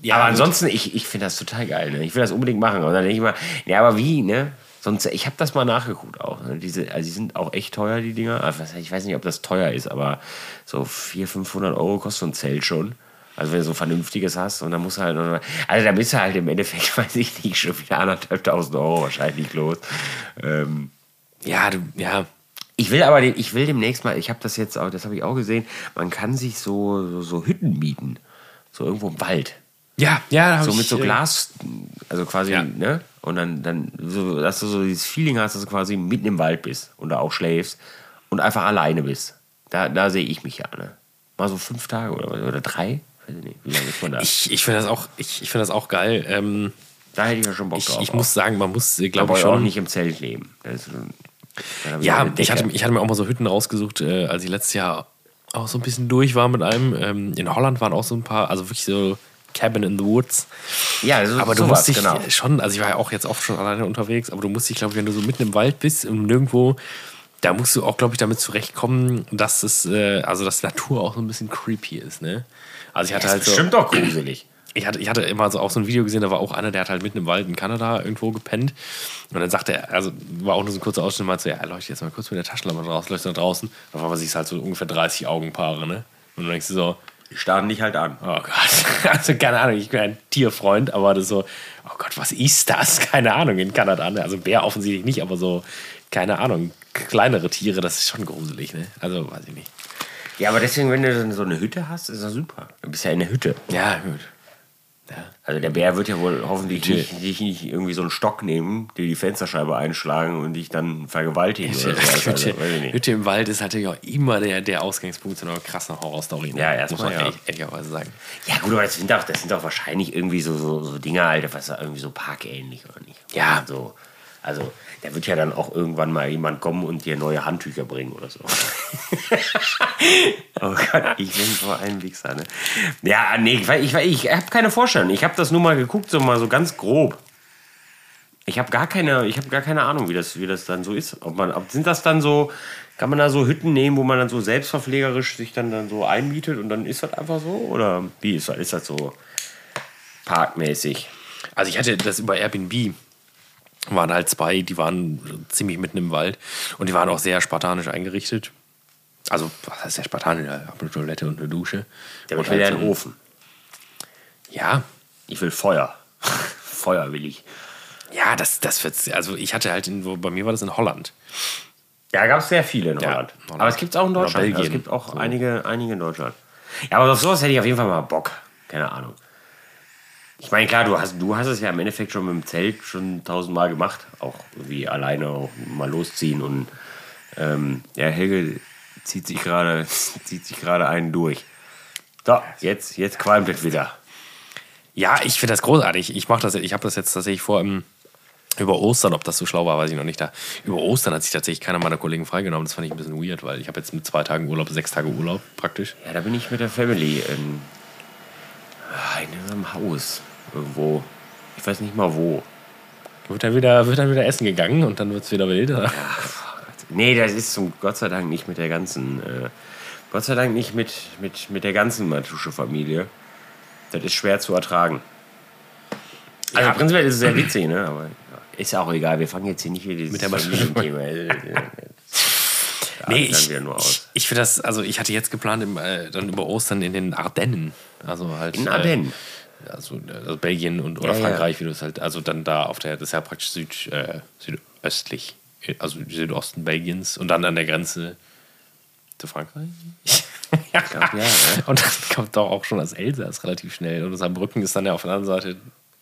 ja aber ansonsten, ich, ich finde das total geil. Ne? Ich will das unbedingt machen. Und dann denke ich mal, ja, aber wie, ne? Sonst, ich habe das mal nachgeguckt auch. Ne? Diese, also die sind auch echt teuer, die Dinger. Was- Ich weiß nicht, ob das teuer ist, aber so 400, 500 Euro kostet so ein Zelt schon. Also wenn du so vernünftiges hast und dann musst du halt also da bist du halt im Endeffekt, weiß ich nicht, schon wieder anderthalbtausend Euro wahrscheinlich los. Ähm, Ja, du, ja. ich will aber, ich will demnächst mal, ich habe das jetzt, auch, das habe ich auch gesehen, man kann sich so, so, so Hütten mieten, so irgendwo im Wald. Ja, ja, da So ich, mit so Glas, also quasi, Ja. ne? Und dann, dann so, dass du so dieses Feeling hast, dass du quasi mitten im Wald bist und da auch schläfst und einfach alleine bist. Da, da sehe ich mich ja, ne? Mal so fünf Tage oder, oder drei? Weiß ich nicht. Wie lange ist man da? Ich, ich finde das, auch- ich, ich find das auch geil. Ähm, da hätte ich ja schon Bock ich, drauf. ich muss sagen, man muss, glaube glaube ich, ich, auch schon. nicht im Zelt leben. Das ist, dann hab Ja, ich hatte, ich hatte mir auch mal so Hütten rausgesucht, äh, als ich letztes Jahr auch so ein bisschen durch war mit einem. Ähm, in Holland waren auch so ein paar, also wirklich so Cabin in the Woods. Ja, so, Aber du sowas, musst dich genau. schon, also ich war ja auch jetzt oft schon alleine unterwegs, aber du musst dich, glaube ich, wenn du so mitten im Wald bist und nirgendwo, da musst du auch, glaube ich, damit zurechtkommen, dass es, äh, also dass Natur auch so ein bisschen creepy ist, ne? Also ich hatte Das halt so, bestimmt doch gruselig. ich hatte, ich hatte immer so auch so ein Video gesehen, da war auch einer, der hat halt mitten im Wald in Kanada irgendwo gepennt. Und dann sagte er, also war auch nur so ein kurzer Ausschnitt, meinte so, ja, leuchte jetzt mal kurz mit der Taschenlampe raus, leuchte nach draußen. Auf einmal siehst du halt so ungefähr 30 Augenpaare, ne? Und du denkst dir so, Die starren dich halt an. oh Gott, also keine Ahnung, ich bin ein Tierfreund, aber das so, oh Gott, was ist das? Keine Ahnung, in Kanada, ne? Also Bär offensichtlich nicht, aber so, keine Ahnung, kleinere Tiere, das ist schon gruselig, ne? Also, weiß ich nicht. Ja, aber deswegen, wenn du so eine Hütte hast, ist das super. Du bist ja in der Hütte. Ja, gut. Ja. Also der Bär wird ja wohl hoffentlich nicht, dich nicht irgendwie so einen Stock nehmen, dir die Fensterscheibe einschlagen und dich dann vergewaltigen oder so. Also, Hütte, nicht. Hütte im Wald ist natürlich auch immer der, der Ausgangspunkt zu einer krassen Horrorstory. Ne? Ja, erstmal, Muss man ja. ehrlich, ehrlicherweise sagen. Ja gut, aber das sind doch, das sind doch wahrscheinlich irgendwie so, so, so Dinge, Alter, was irgendwie so parkähnlich oder nicht? Ja. So, also da wird ja dann auch irgendwann mal jemand kommen und dir neue Handtücher bringen oder so. oh Gott, ich bin so ein Wichser, ne? Ja, nee, ich, ich, ich habe keine Vorstellung. Ich habe das nur mal geguckt, so mal so ganz grob. Ich habe gar keine, ich habe gar keine Ahnung, wie das, wie das dann so ist. Ob man, ob, sind das dann so, kann man da so Hütten nehmen, wo man dann so selbstverpflegerisch sich dann, dann so einmietet und dann ist das einfach so? Oder wie ist das? Ist das so parkmäßig? Also ich hatte das über Airbnb. Waren halt zwei, die waren ziemlich mitten im Wald und die waren auch sehr spartanisch eingerichtet. Also, was heißt sehr spartanisch? Ja, eine Toilette und eine Dusche. Der und will ja halt einen Ofen. Ja, Ich will Feuer. Feuer will ich. ja, das, das wird's. Also, ich hatte halt, in, wo, bei mir war das in Holland. Ja, gab es sehr viele in Ja, Holland. Holland. Aber es gibt es auch in Deutschland. Belgien. es gibt auch So. einige, einige in Deutschland. Ja, aber auf sowas hätte ich auf jeden Fall mal Bock. Keine Ahnung. Ich meine, klar, du hast, du hast es ja im Endeffekt schon mit dem Zelt schon tausendmal gemacht. Auch irgendwie alleine auch mal losziehen und ähm, ja, Helge zieht sich gerade zieht sich gerade einen durch. So, jetzt, jetzt qualmt es wieder. Ja, ich finde das großartig. Ich mache das, ich habe das jetzt tatsächlich vor im, über Ostern, ob das so schlau war, weiß ich noch nicht. Da über Ostern hat sich tatsächlich keiner meiner Kollegen freigenommen. Das fand ich ein bisschen weird, weil ich habe jetzt mit zwei Tagen Urlaub sechs Tage Urlaub praktisch. Ja, da bin ich mit der Family in, ah, in einem Haus irgendwo. Ich weiß nicht mal wo. Wird dann wieder, wird dann wieder essen gegangen und dann wird es wieder wild. oder? Nee, das ist zum Gott sei Dank nicht mit der ganzen, äh, Gott sei Dank nicht mit, mit, mit der ganzen Matusche-Familie. Das ist schwer zu ertragen. Also Ja. prinzipiell ist es sehr witzig, ne? Aber ist ja auch egal. Wir fangen jetzt hier nicht wieder dieses Mit der Familienthema. äh, äh, Nee, ich, ich, ich finde das, also ich hatte jetzt geplant, im, äh, dann über Ostern in den Ardennen. Also halt. In Ardennen? Äh, also, also Belgien und oder Ja, ja. Frankreich, wie du es halt, also dann da auf der, das ist ja praktisch Süd, äh, südöstlich, also Südosten Belgiens und dann an der Grenze zu Frankreich. glaub, ja? Und dann kommt doch auch schon das Elsass relativ schnell. Und Saarbrücken ist dann ja auf der anderen Seite.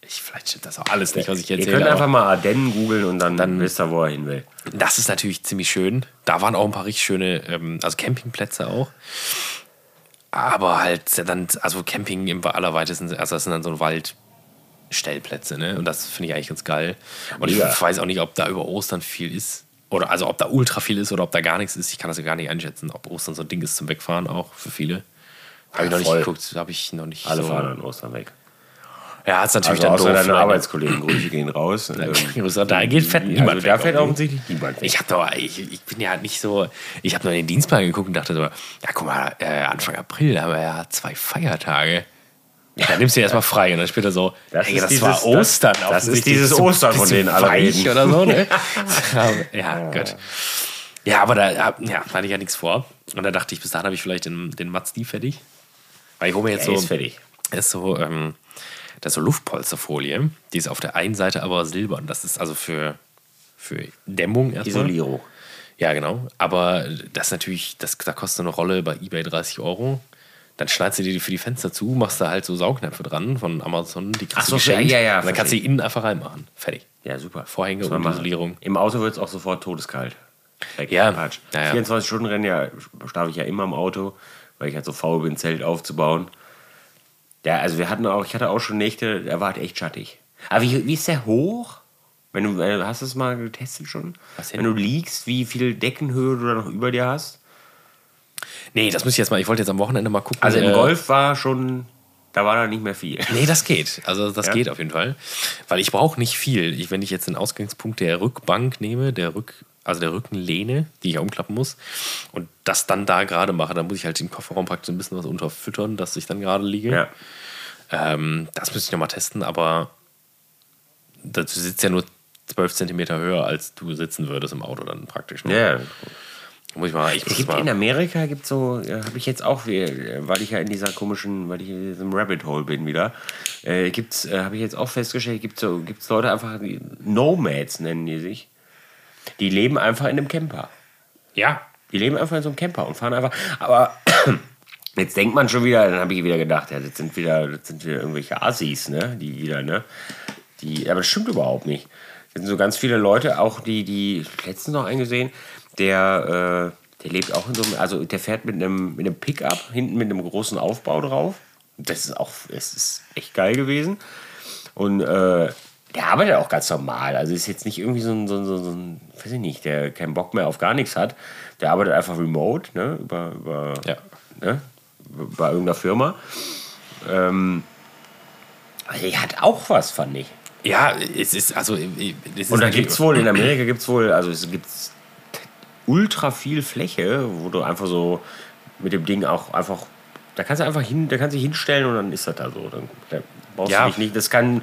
Ich, vielleicht stimmt das auch alles nicht, was ich Ihr erzähle. könnt aber- einfach mal Ardennen googeln und dann, Dann- wisst ihr, wo er hin will. Das ist natürlich ziemlich schön. Da waren auch ein paar richtig schöne, ähm, also Campingplätze auch. Aber halt dann, also Camping im allerweitesten, also das sind dann so Waldstellplätze, ne? Und das finde ich eigentlich ganz geil. Und ich Mega. weiß auch nicht, ob da über Ostern viel ist. Oder also ob da ultra viel ist oder ob da gar nichts ist. Ich kann das ja gar nicht einschätzen, ob Ostern so ein Ding ist zum Wegfahren auch für viele. Habe ich noch nicht voll. geguckt, habe ich noch nicht Alle so. fahren an Ostern weg. Ja, ist natürlich Also dann außer doof. deine für- Arbeitskollegen, Grüße gehen raus. Ähm, da geht fett niemand also weg, da irgendwie. offensichtlich niemand weg. Ich hab doch, ich, ich bin ja nicht so, ich habe nur in den Dienstplan geguckt und dachte so, ja guck mal, äh, Anfang April haben wir ja zwei Feiertage. Da nimmst du dir erstmal frei und dann später so, Das ey, ist das dieses- war Ostern. das- das ist dieses Ostern, von denen alle reden. oder so, ne? ja, Gott. Ja, aber da ja, hatte ich ja nichts vor. Und da dachte ich, bis dahin habe ich vielleicht den, den Mats die fertig. Weil ich hole mir jetzt Er so, ist fertig. ist so, ähm, das ist so Luftpolsterfolie. Die ist auf der einen Seite aber silbern. Das ist also für, für Dämmung erstmal. Isolierung. Ja, genau. Aber das ist natürlich, das, da kostet eine Rolle bei eBay 30 Euro. Dann schneidest du dir die für die Fenster zu, machst da halt so Saugnäpfe dran von Amazon. Die kriegst Ach so, du geschenkt. ja, ja, Und dann kannst du die innen einfach reinmachen. Fertig. Ja, super. Vorhänge und. Isolierung. Im Auto wird es auch sofort todeskalt. Weg. Ja. Ja, ja. 24 Stunden Rennen ja, schlafe ich ja immer im Auto, weil ich halt so faul bin, Zelt aufzubauen. Ja, also wir hatten auch, ich hatte auch schon Nächte, da war halt echt schattig. Aber wie, wie ist der hoch? Wenn du, äh, hast du es mal getestet schon? Wenn du liegst, wie viel Deckenhöhe du da noch über dir hast? Nee, das muss ich jetzt mal, ich wollte jetzt am Wochenende mal gucken. Also im äh, Golf war schon, da war da nicht mehr viel. Nee, das geht. Also das Ja? geht auf jeden Fall. Weil ich brauche nicht viel. Ich, wenn ich jetzt den Ausgangspunkt der Rückbank nehme, der Rück, also der Rückenlehne, die ich ja umklappen muss, und das dann da gerade mache, dann muss ich halt den Kofferraum praktisch ein bisschen was unterfüttern, dass ich dann gerade liege. Ja. Ähm, das müsste ich nochmal testen, aber du sitzt ja nur 12 Zentimeter höher, als du sitzen würdest im Auto dann praktisch. Ne? Ja, Muss ich mal, ich Es gibt mal, in Amerika gibt so, habe ich jetzt auch, wieder, weil ich ja in dieser komischen, weil ich in diesem Rabbit Hole bin wieder, äh, gibt's, äh, habe ich jetzt auch festgestellt, gibt so, gibt's Leute einfach, die Nomads nennen die sich, die leben einfach in einem Camper. ja, Die leben einfach in so einem Camper und fahren einfach. Aber jetzt denkt man schon wieder, dann habe ich wieder gedacht, ja, das sind wieder, das sind wieder irgendwelche Assis, ne? Die wieder, ne? Die, aber das stimmt überhaupt nicht. Das sind so ganz viele Leute, auch die, die letztens noch eingesehen, der, äh, der lebt auch in so einem, also der fährt mit einem, mit einem Pickup hinten mit einem großen Aufbau drauf. Das ist auch, das ist echt geil gewesen. Und äh, der arbeitet auch ganz normal. Also ist jetzt nicht irgendwie so ein, so ein, so ein, weiß ich nicht, der keinen Bock mehr auf gar nichts hat. Der arbeitet einfach remote, ne? Über, über, Ja. ne? bei irgendeiner Firma. Ähm, also er hat auch was, fand ich. ja, es ist, also, es ist Und da gibt es wohl, in Amerika gibt es wohl, also es gibt ultra viel Fläche, wo du einfach so mit dem Ding auch einfach, da kannst du einfach hin, da kannst du dich hinstellen und dann ist das da so. Dann, da brauchst Ja. du dich nicht, das kann,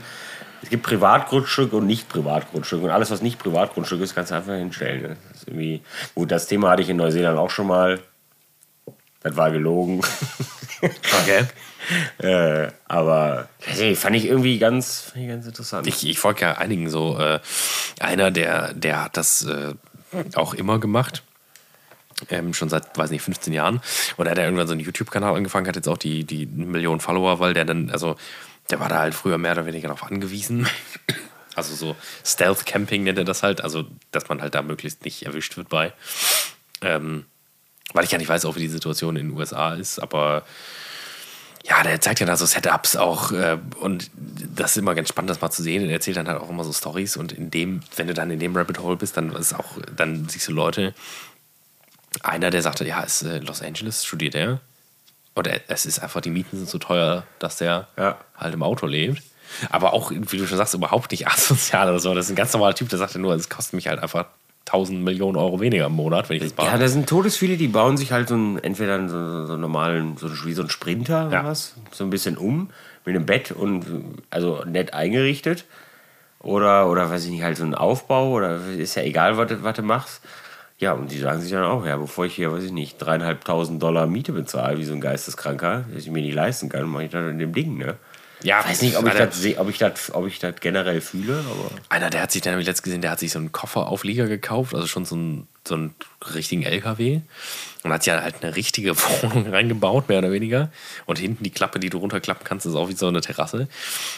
es gibt Privatgrundstück und nicht Privatgrundstück und alles, was nicht Privatgrundstück ist, kannst du einfach hinstellen. ne? Das irgendwie, gut, das Thema hatte ich in Neuseeland auch schon mal. Das war gelogen. Okay. äh, aber nicht, fand ich irgendwie ganz, ich ganz interessant. Ich, ich folge ja einigen so. Äh, einer, der, der hat das äh, auch immer gemacht. Ähm, schon seit, weiß nicht, 15 Jahren. Und er hat ja irgendwann so einen YouTube-Kanal angefangen, hat jetzt auch die, die Millionen Follower, weil der dann, also, der war da halt früher mehr oder weniger darauf angewiesen. Also so Stealth Camping nennt er das halt, also dass man halt da möglichst nicht erwischt wird bei. Ähm, weil ich ja nicht weiß, auch wie die Situation in den USA ist, aber ja, der zeigt ja da so Setups auch äh, und das ist immer ganz spannend, das mal zu sehen. Er erzählt dann halt auch immer so Stories und in dem, wenn du dann in dem Rabbit Hole bist, dann ist auch, dann siehst du Leute. Einer, der sagte, ja, ist äh, Los Angeles, studiert er. Und er, es ist einfach, die Mieten sind so teuer, dass der Ja. halt im Auto lebt. Aber auch, wie du schon sagst, überhaupt nicht asozial oder so. Das ist ein ganz normaler Typ, der sagte nur, es kostet mich halt einfach 1000 Millionen Euro weniger im Monat, wenn ich das Ja, mache. da sind todesviele, die bauen sich halt so ein, entweder so, so, so einen normalen, so wie so ein Sprinter oder Ja. was, so ein bisschen um, mit einem Bett und also nett eingerichtet. Oder, oder weiß ich nicht, halt so ein Aufbau oder ist ja egal, was, was du machst. Ja, und die sagen sich dann auch, ja, bevor ich hier, weiß ich nicht, dreieinhalbtausend Dollar Miete bezahle, wie so ein Geisteskranker, das ich mir nicht leisten kann, mache ich das in dem Ding, ne? Ja, Ich weiß nicht, ob ich das ob ich das ob ich das generell fühle, aber einer, der hat sich, den habe ich letztens gesehen, der hat sich so einen Kofferauflieger gekauft, also schon so einen, so einen richtigen LKW. Und hat sich halt eine richtige Wohnung reingebaut, mehr oder weniger. Und hinten die Klappe, die du runterklappen kannst, ist auch wie so eine Terrasse.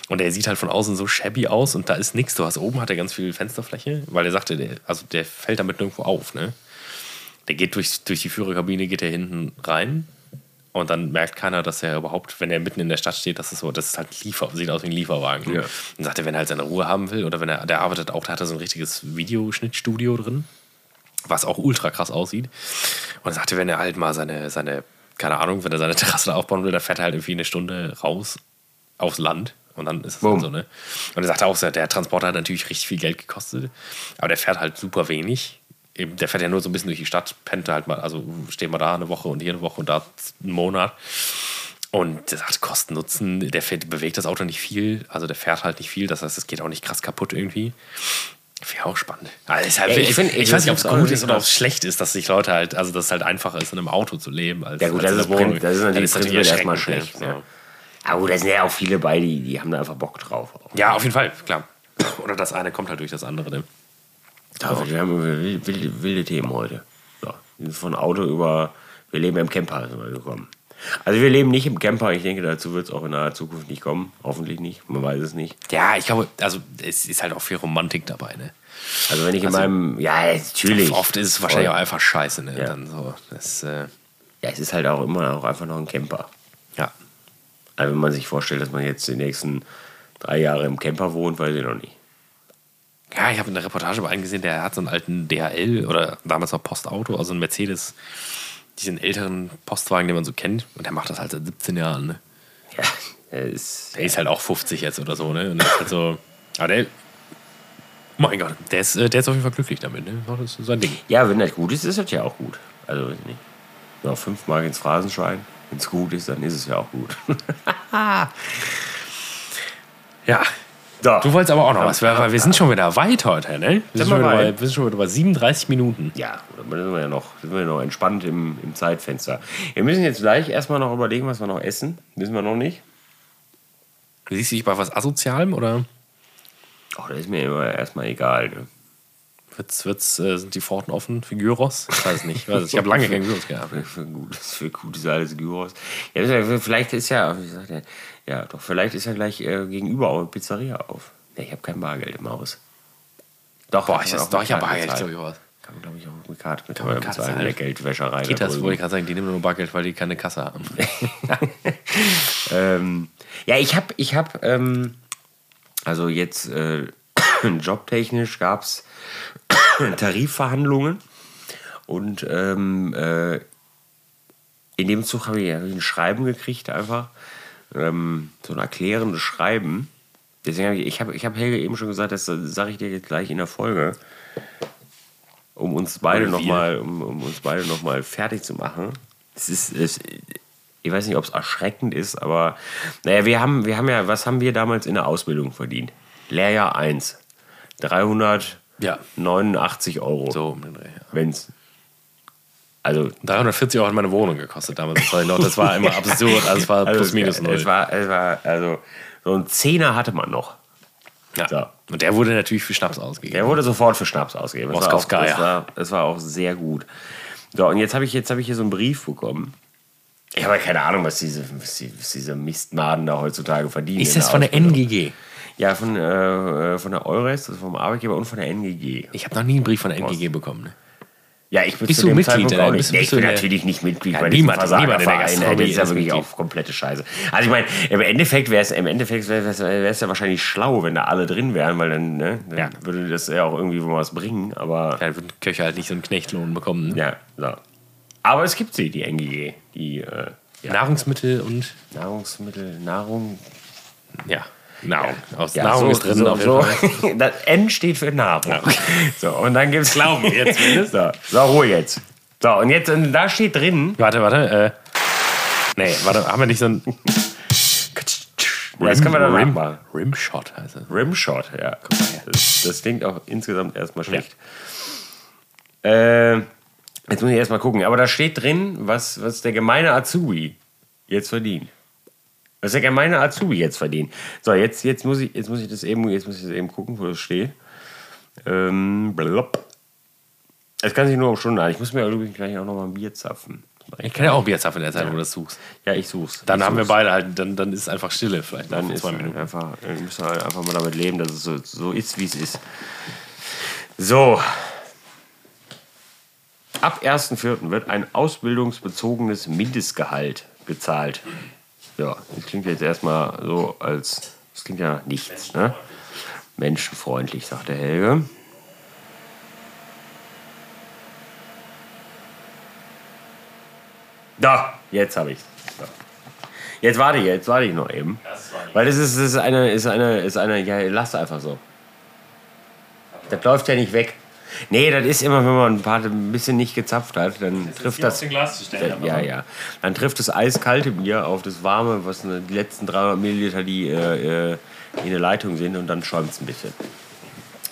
Und der sieht halt von außen so shabby aus und da ist nichts. Du hast oben hat er ganz viel Fensterfläche, weil er sagte, der, also der fällt damit nirgendwo auf, ne? Der geht durch, durch die Führerkabine, geht er hinten rein. Und dann merkt keiner, dass er überhaupt, wenn er mitten in der Stadt steht, das ist so, das ist halt Liefer, sieht aus wie ein Lieferwagen. Ja. Und sagt er, wenn er halt seine Ruhe haben will oder wenn er, der arbeitet auch, der hat da so ein richtiges Videoschnittstudio drin, was auch ultra krass aussieht. Und er sagte, wenn er halt mal seine, seine, keine Ahnung, wenn er seine Terrasse aufbauen will, dann fährt er halt irgendwie eine Stunde raus aufs Land. Und dann ist es dann so, ne? Und er sagte auch, der Transporter hat natürlich richtig viel Geld gekostet, aber der fährt halt super wenig. Eben, der fährt ja nur so ein bisschen durch die Stadt, pennt halt mal, also stehen wir da eine Woche und hier eine Woche und da einen Monat. Und der sagt, Kosten Nutzen, der fährt, bewegt das Auto nicht viel, also der fährt halt nicht viel, das heißt, es geht auch nicht krass kaputt irgendwie. Wäre auch spannend. Also halt, Ja, ich find- ich, ich weiß nicht, ob es gut ist oder ob es schlecht ist, dass sich Leute halt, also dass es halt einfacher ist, in einem Auto zu leben. Als, Ja gut, als das ist, prin- das ist natürlich, prinzipiell erstmal schlecht. ne? Ne? Aber gut, da sind ja auch viele bei, die, die haben da einfach Bock drauf. Ja, auf jeden Fall, klar. Oder das eine kommt halt durch das andere. Ne? Aber wir haben wilde, wilde, Themen heute. So, wir sind von Auto über, wir leben im Camper sind wir gekommen. Also wir leben nicht im Camper, ich denke, dazu wird es auch in naher Zukunft nicht kommen. Hoffentlich nicht, man weiß es nicht. Ja, ich glaube, also es ist halt auch viel Romantik dabei. Ne? Also wenn ich Also, in meinem, ja, natürlich. Oft ist es wahrscheinlich auch einfach scheiße. Ne? Ja. Dann so, das, äh, Ja, es ist halt auch immer auch einfach noch ein Camper. ja. Also wenn man sich vorstellt, dass man jetzt die nächsten drei Jahre im Camper wohnt, weiß ich noch nicht. Ja, ich habe eine Reportage bei einem gesehen, der hat so einen alten DHL oder damals noch Postauto, also einen Mercedes, diesen älteren Postwagen, den man so kennt. Und der macht das halt seit 17 Jahren. Ne? Ja, er ist, Der ist halt auch 50 jetzt oder so. Ne? Und der ist halt so. Aber der. Mein Gott, der ist, äh, der ist auf jeden Fall glücklich damit. Ne? Das ist sein Ding. ja, wenn das gut ist, ist das ja auch gut. Also nicht. Noch fünfmal ins Phrasenschwein. Wenn es gut ist, dann ist es ja auch gut. Ja. So. Du wolltest aber auch noch was, weil wir sind schon wieder weit heute, ne? Wir sind, schon wieder bei, wir sind schon wieder bei 37 Minuten. Ja, dann sind wir ja noch, sind wir noch entspannt im, im Zeitfenster. Wir müssen jetzt gleich erstmal noch überlegen, was wir noch essen. Wissen wir noch nicht. Siehst du dich bei was Asozialem oder Ach, das ist mir immer erstmal egal. Ne? wird's, wird's, äh, sind die Pforten offen für Gyros? Ich weiß nicht. Ich, ich habe lange kein Gyros gehabt. Für gutes, für gutes alles Gyros. Ja- vielleicht ist ja, wie sagt er, ja, doch, vielleicht ist ja gleich äh, gegenüber auch eine Pizzeria auf. Nee, ich habe kein Bargeld im Haus. Doch, Boah, ich doch, ich habe Bargeld, bezahlen. glaube ich, was. Kann man, glaube ich, auch mit Karte mit Karte bezahlen in der? Geldwäscherei. Geht das, wollte ich gerade sagen, die nehmen nur Bargeld, weil die keine Kasse haben. Ähm, ja, ich habe, ich habe, ähm, also jetzt äh, jobtechnisch gab es Tarifverhandlungen und ähm, äh, in dem Zug habe ich, hab ich ein Schreiben gekriegt, einfach ähm, so ein erklärendes Schreiben. Deswegen habe ich, ich habe, ich habe Helge eben schon gesagt, das sage ich dir jetzt gleich in der Folge, um uns beide Oder noch wir. mal, um, um uns beide noch mal fertig zu machen. Es ist, es, ich weiß nicht, ob es erschreckend ist, aber naja, wir haben, wir haben ja, was haben wir damals in der Ausbildung verdient? Lehrjahr 1. 389 Ja. Euro. So um den Dreh. Also, 340 Euro hat meine Wohnung gekostet damals. Das, noch. das war immer absurd. Also es war also plus minus null. es war, es war, also, so ein Zehner hatte man noch. ja. so. Und der wurde natürlich für Schnaps ausgegeben. Der wurde sofort für Schnaps ausgegeben. Das war, auch, das, war, das war auch sehr gut. So, und jetzt habe ich, jetzt hab ich hier so einen Brief bekommen. Ich habe ja keine Ahnung, was diese, was die- was diese Mistmaden da heutzutage verdienen. ist das von der. NGG? Ja, von, äh, von der Eures, ist vom Arbeitgeber und von der NGG. Ich habe noch nie einen Brief von der NGG bekommen. Ne? Ja, ich bin Bist zu dem Mitglied, Zeitpunkt auch nicht. Nee, ich bin natürlich nicht Mitglied Ja, bei niemand- diesem niemand Das ist ja wirklich auch komplette Scheiße. Also ich meine, im Endeffekt wäre es im Endeffekt ja wahrscheinlich schlau, wenn da alle drin wären, weil dann, ne, dann Ja. würde das ja auch irgendwie was bringen. Aber Ja, da würden Köche halt nicht so einen Knechtlohn bekommen. Ne? ja, so. Aber es gibt sie, die NGG, die äh, ja, Nahrungsmittel und Nahrungsmittel, Nahrung. ja, Nahrung. Aus Ja, Nahrung so, ist drin so, so. Das N steht für Nahrung. So, und dann gibt es Glauben jetzt zumindest. So, so, Ruhe jetzt. So, und jetzt, und da steht drin, Warte, warte. Äh, nee, warte, haben wir nicht so ein. Ja, das können wir dann Rim, nachmachen. Rimshot heißt es. Rimshot, ja. Das, das klingt auch insgesamt erstmal schlecht. Äh, jetzt muss ich erstmal gucken. Aber da steht drin, was, was der gemeine Azubi jetzt verdient. Was hat ja meine Azubi jetzt verdient? So, jetzt, jetzt, muss ich, jetzt muss ich das eben, jetzt muss ich das eben gucken, wo das steht. Ähm, blub. Es kann sich nur um Stunden an. Ich muss mir übrigens gleich auch noch mal ein Bier zapfen. Ich kann ja auch Bier zapfen in der Zeit, wo du das suchst. Ja, ich such's. Dann ich haben wir such's. beide halt, dann, dann ist einfach Stille vielleicht. Dann ist zwei halt Minuten. einfach, wir müssen halt einfach mal damit leben, dass es so, so ist, wie es ist. So. Ab 1.4. wird ein ausbildungsbezogenes Mindestgehalt gezahlt. Ja, das klingt jetzt erstmal so als. Das klingt ja nichts, ne? Menschenfreundlich, sagt der Helge. Da, jetzt habe ich's. So. Jetzt warte ich, jetzt warte ich noch eben. Weil das ist, das ist eine, ist eine, ist eine, ja, lass einfach so. Das läuft ja nicht weg. Nee, das ist immer, wenn man ein, paar, ein bisschen nicht gezapft hat, dann trifft das. Glas zu stellen. Ja, ja. Dann trifft das eiskalte Bier auf das warme, was die letzten 300 Milliliter, die äh, äh, in der Leitung sind, und dann schäumt es ein bisschen.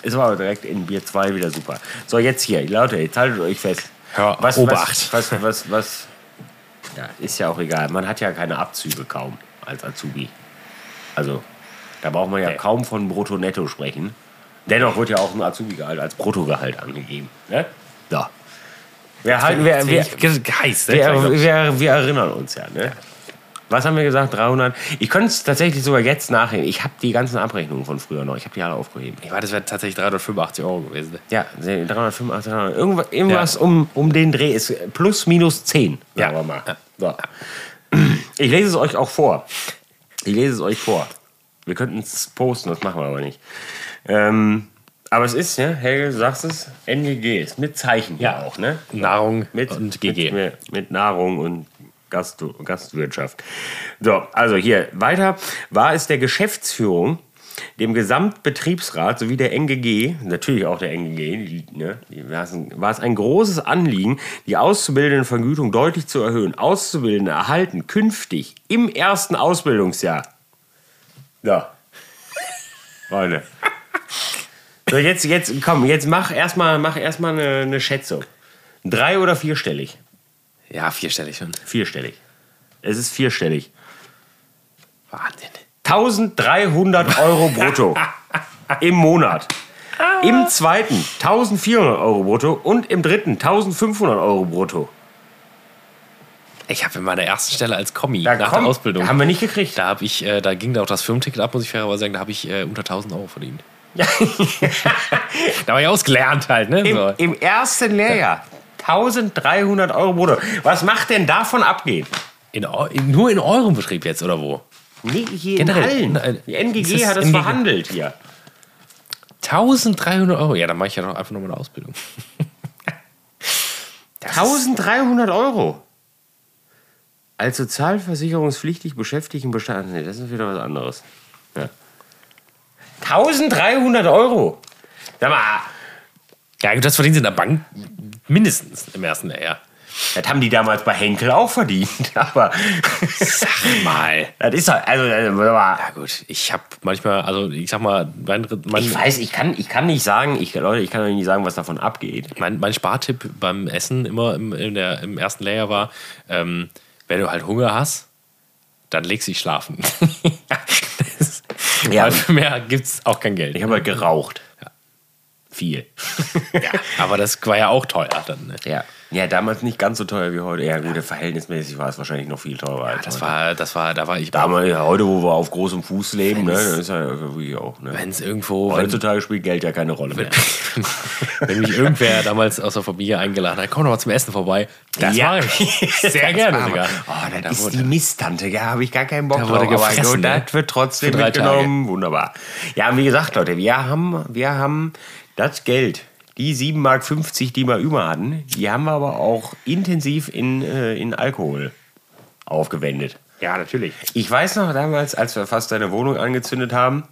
Ist aber direkt in Bier 2 wieder super. So, jetzt hier, Leute, jetzt haltet euch fest. Ja, was, Obacht. Was, was, was, was, ja, ist ja auch egal. Man hat ja keine Abzüge kaum als Azubi. Also, da braucht man ja Nee. kaum von Brutto-Netto sprechen. Dennoch wird ja auch ein Azubi-Gehalt als Bruttogehalt angegeben. Ne? So. Wir, halten, wir, wir, heiß, ne? wir, wir, wir erinnern uns ja, ne? Was haben wir gesagt? 300? Ich könnte es tatsächlich sogar jetzt nachrechnen. Ich habe die ganzen Abrechnungen von früher noch. Ich habe die alle aufgehoben. Ich war, das wäre tatsächlich 385 Euro gewesen. Ja, 385, 300. Irgendwas, irgendwas um, um den Dreh ist plus minus 10, sagen Ja. wir mal. So. Ich lese es euch auch vor. Ich lese es euch vor. Wir könnten es posten, das machen wir aber nicht. Ähm, aber es ist, ja, Helge, du sagst es, NGG ist mit Zeichen hier Ja. auch, ne? Nahrung mit, und GG. Mit, mit Nahrung und Gast, Gastwirtschaft. So, also hier weiter war es der Geschäftsführung, dem Gesamtbetriebsrat sowie der NGG, natürlich auch der NGG, ne, war es ein- großes Anliegen, die Auszubildendenvergütung deutlich zu erhöhen. Auszubildende erhalten künftig im ersten Ausbildungsjahr. Ja. Freunde. So, jetzt, jetzt, komm, jetzt mach erstmal mach erstmal eine, eine Schätzung. Drei- oder vierstellig? Ja, vierstellig schon. Vierstellig. Es ist vierstellig. Wahnsinn. 1300 Euro brutto im Monat. Im zweiten 1400 Euro brutto und im dritten 1500 Euro brutto. Ich habe in meiner ersten Stelle als Kommi Da nach komm, der Ausbildung. Haben wir nicht gekriegt. Da habe ich, äh, da ging da auch das Firmenticket ab, muss ich fairerweise sagen, da habe ich äh, unter 1000 Euro verdient. da war ich ausgelernt halt, ne? Im, So. Im ersten Lehrjahr 1300 Euro brutto. Was macht denn davon abgehen? In, in, nur in eurem Betrieb jetzt, oder wo? Nee, hier Generell, in allen. in- Die NGG das hat es verhandelt hier. 1300 Euro? Ja, dann mache ich ja doch einfach nur meine Ausbildung. 1300 Euro. Als sozialversicherungspflichtig Beschäftigten bestand. Nee, das ist wieder was anderes. Ja. 1300 Euro. Sag mal, Ja, das verdienen sie in der Bank mindestens im ersten Jahr. das haben die damals bei Henkel auch verdient. Aber Sag mal. das ist halt, also, also Ja, gut, ich habe manchmal, also ich sag mal, mein, mein, ich weiß, ich kann, ich kann nicht sagen, ich, Leute, ich kann euch nicht sagen, was davon abgeht. mein, mein Spartipp beim Essen immer im, in der, im ersten Layer war, ähm, wenn du halt Hunger hast, dann legst dich schlafen. das, Ja. Weil für mehr gibt es auch kein Geld. Ich habe halt geraucht. Viel. ja, aber das war ja auch teuer dann. Ne? Ja. Ja, damals nicht ganz so teuer wie heute. Ja, gut, verhältnismäßig war es wahrscheinlich noch viel teurer als Das heute. war, das war, da war ich Damals, ja, heute, wo wir auf großem Fuß leben, ne, dann ist ja wirklich auch. Ne. wenn es irgendwo, wenn, Heutzutage spielt Geld ja keine Rolle mehr. wenn mich irgendwer damals aus der Familie eingeladen hat, komm doch mal zum Essen vorbei. Das Ja. war ich. Sehr gerne sogar. Oh, das Da ist wurde- die Misttante, ja, habe ich gar keinen Bock Da drauf. wurde aber gefressen, gut, ne? das wird trotzdem mitgenommen. Wunderbar. Ja, und wie gesagt, Leute, wir haben, wir haben das Geld, die 7,50 Mark, die wir über hatten, die haben wir aber auch intensiv in, äh, in Alkohol aufgewendet. Ja, natürlich. Ich weiß noch damals, als wir fast deine Wohnung angezündet haben,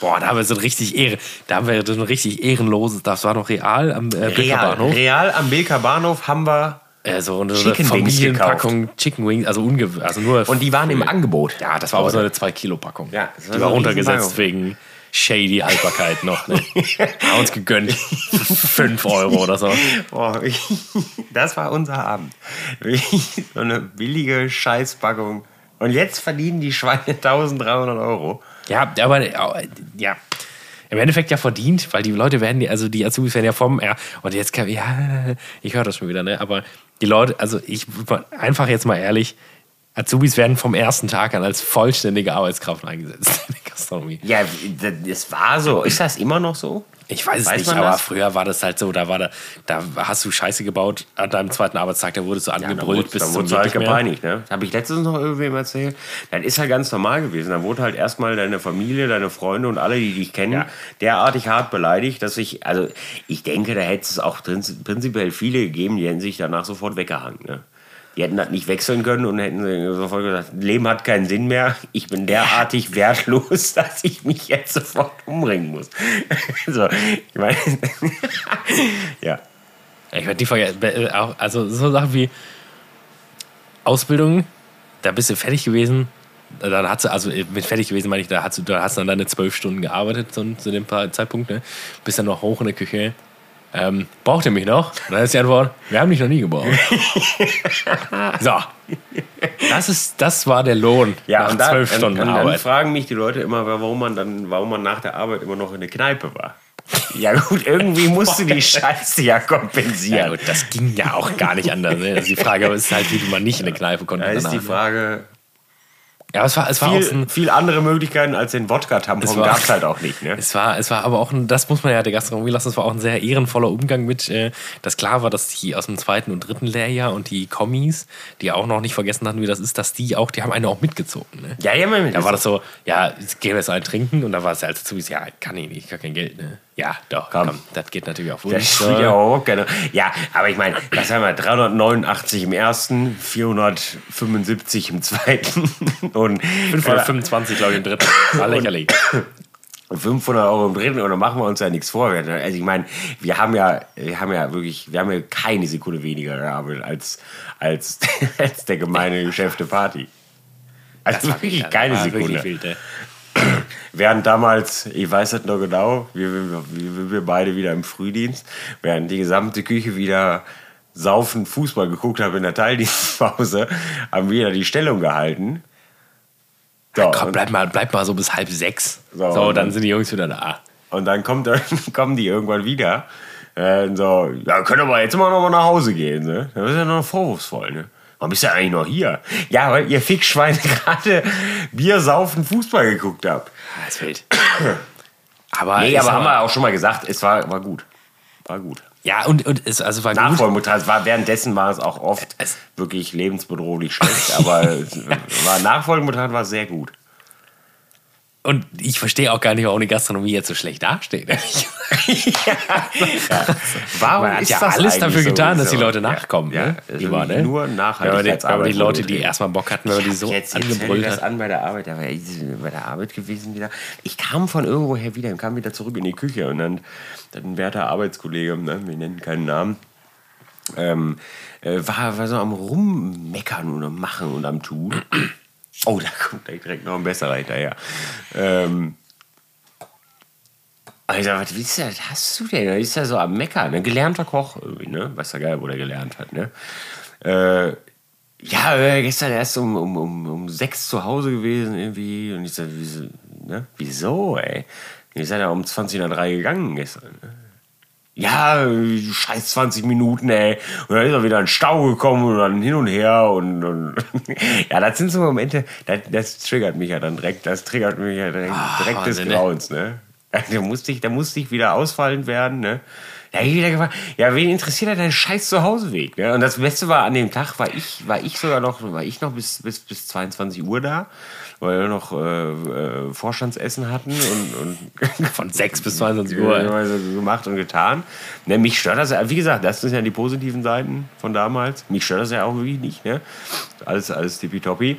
Boah, da haben wir so ein richtig Ehre, da haben wir so ein richtig ehrenloses, das war noch real am äh, real, real am Bilker Bahnhof haben wir, Äh, so eine Chicken Wings Familienpackung Chicken Wings, also, unge also nur. und die waren im Angebot. Ja, das war aber so eine 2-Kilo-Packung. Ja, das war die so war runtergesetzt wegen shady Haltbarkeit noch. Ne? Haben uns gegönnt. 5 Euro oder so. Boah, das war unser Abend. so eine billige Scheißpackung Und jetzt verdienen die Schweine 1300 Euro. Ja, aber ja. Im Endeffekt ja verdient, weil die Leute werden, also die Azubis werden ja vom, ja, und jetzt kann, ja, ich höre das schon wieder, ne, aber die Leute, also ich, einfach jetzt mal ehrlich, Azubis werden vom ersten Tag an als vollständige Arbeitskraft eingesetzt in der Gastronomie. Ja, das war so. Ist das immer noch so? Ich weiß, weiß es nicht, aber das? früher war das halt so, da war da, da hast du Scheiße gebaut an deinem zweiten Arbeitstag, da wurdest du angebrüllt ja, bis zum Da halt gepeinigt, ne? Habe ich letztens noch irgendwem erzählt. Das ist halt ganz normal gewesen. Da wurde halt erstmal deine Familie, deine Freunde und alle, die dich kennen, ja. derartig hart beleidigt, dass ich, also ich denke, da hätte es auch prinzipiell viele gegeben, die hätten sich danach sofort weggehangen, ne? Die hätten das nicht wechseln können und hätten sofort gesagt, Leben hat keinen Sinn mehr. Ich bin derartig wertlos, dass ich mich jetzt sofort umbringen muss. so, ich meine, ja. Ich werde die vergessen. Äh, also so Sachen wie Ausbildung, da bist du fertig gewesen. Dann hat sie, also mit fertig gewesen meine ich, da hast du, da hast du dann deine zwölf Stunden gearbeitet zu, zu dem Zeitpunkt, ne? Bist dann noch hoch in der Küche ähm, braucht ihr mich noch? Und dann ist die Antwort, wir haben dich noch nie gebraucht. so. Das, ist, das war der Lohn ja, nach zwölf Stunden und, und Arbeit. Dann fragen mich die Leute immer, warum man, dann, warum man nach der Arbeit immer noch in der Kneipe war. Ja gut, irgendwie musst du die Scheiße ja kompensieren. Ja gut, das ging ja auch gar nicht anders. Ne? Also die Frage ist halt, wie man nicht in der Kneipe konnte. Da ist die Frage, ja, es war, es war viel, ein, viel andere Möglichkeiten als den Wodka-Tampon gab es halt auch nicht. Ne? Es, war, es war aber auch, ein, das muss man ja der Gastronomie lassen, es war auch ein sehr ehrenvoller Umgang mit, äh, dass klar war, dass die aus dem zweiten und dritten Lehrjahr und die Kommis, die auch noch nicht vergessen hatten, wie das ist, dass die auch, die haben eine auch mitgezogen. Ne? Ja, ja, Da war das so, ja, gehen wir jetzt alle trinken und da war es ja als Zubis, ja, kann ich nicht, gar kein Geld, ne? Ja, doch, komm. komm das geht natürlich auch Wunsch. Das ja auch gerne. Ja, aber ich meine, was haben wir? 389 im ersten, 475 im zweiten und 525, glaube ich, im dritten. War lächerlich. 500 Euro im dritten und dann machen wir uns ja nichts vor. Also ich meine, wir haben ja, wir haben ja wirklich, wir haben ja keine Sekunde weniger gearbeitet als, als, als der gemeine Geschäfte Party. Also wirklich keine Sekunde. Wirklich Während damals, ich weiß das noch genau, wir, wir, wir beide wieder im Frühdienst, während die gesamte Küche wieder saufen Fußball geguckt habe in der Teildienstpause, haben wir die Stellung gehalten. So, ja, komm, bleib mal, bleib mal so bis halb sechs. So, so dann, dann sind die Jungs wieder da. Und dann kommt, kommen die irgendwann wieder. Äh, so, ja, können wir jetzt mal noch mal nach Hause gehen. Ne? Das ist ja noch vorwurfsvoll. Ne? Warum bist du eigentlich noch hier? Ja, weil ihr Fickschweine gerade Bier saufen Fußball geguckt habt. Das fehlt. aber nee, aber haben wir auch schon mal gesagt, es war, war gut. War gut. Ja, und, und es also war Nachfolgemutter, war währenddessen war es auch oft es wirklich lebensbedrohlich schlecht, aber war Nachfolgemutter war sehr gut. Und ich verstehe auch gar nicht, warum die Gastronomie jetzt so schlecht dasteht. ja. Warum Man hat ja alles dafür getan, so dass die Leute nachkommen. Ja, ne? also ne? Nur Nachhaltigkeitsarbeit. Aber die, Leute, die erstmal Bock hatten, wenn man die so jetzt, angebrüllt jetzt das an bei der Arbeit. Da war ich bei der Arbeit gewesen wieder. Ich kam von irgendwoher wieder und kam wieder zurück in die Küche und dann, dann ein werter Arbeitskollege, ne? wir nennen keinen Namen, ähm, äh, war, war so am Rummeckern und am Machen und am Tun. Oh, da kommt direkt noch ein besserer hinterher. Ähm, Alter, was was hast du denn? Da ist ja so am Meckern, ne? Gelernter Koch irgendwie, ne? Weiß ja geil, wo der gelernt hat, ne? Äh, ja, äh, gestern erst um, um, um, um sechs zu Hause gewesen irgendwie. Und ich sag, wieso, ne? Wieso, ey? Ihr seid ja um 20 nach 3 gegangen gestern. Ne? Ja, scheiß 20 Minuten, ey. Und dann ist er wieder ein Stau gekommen und dann hin und her und, und ja, das sind so Momente, das, das, triggert mich ja dann direkt, das triggert mich ja direkt, Ach, direkt des ne? Grauens, ne? Da musste ich, da musste ich wieder ausfallend werden, ne? Da habe ich wieder gefragt, ja, wen interessiert dein scheiß Zuhauseweg? Ne? Und das Beste war, an dem Tag war ich, war ich sogar noch, war ich noch bis, bis, bis 22 Uhr da weil wir noch äh, äh, Vorstandsessen hatten und, und von 6 bis 22 Uhr gemacht und getan. Ne, mich stört das ja, wie gesagt, das sind ja die positiven Seiten von damals. Mich stört das ja auch wirklich nicht. Ne? Alles, alles tippitoppi.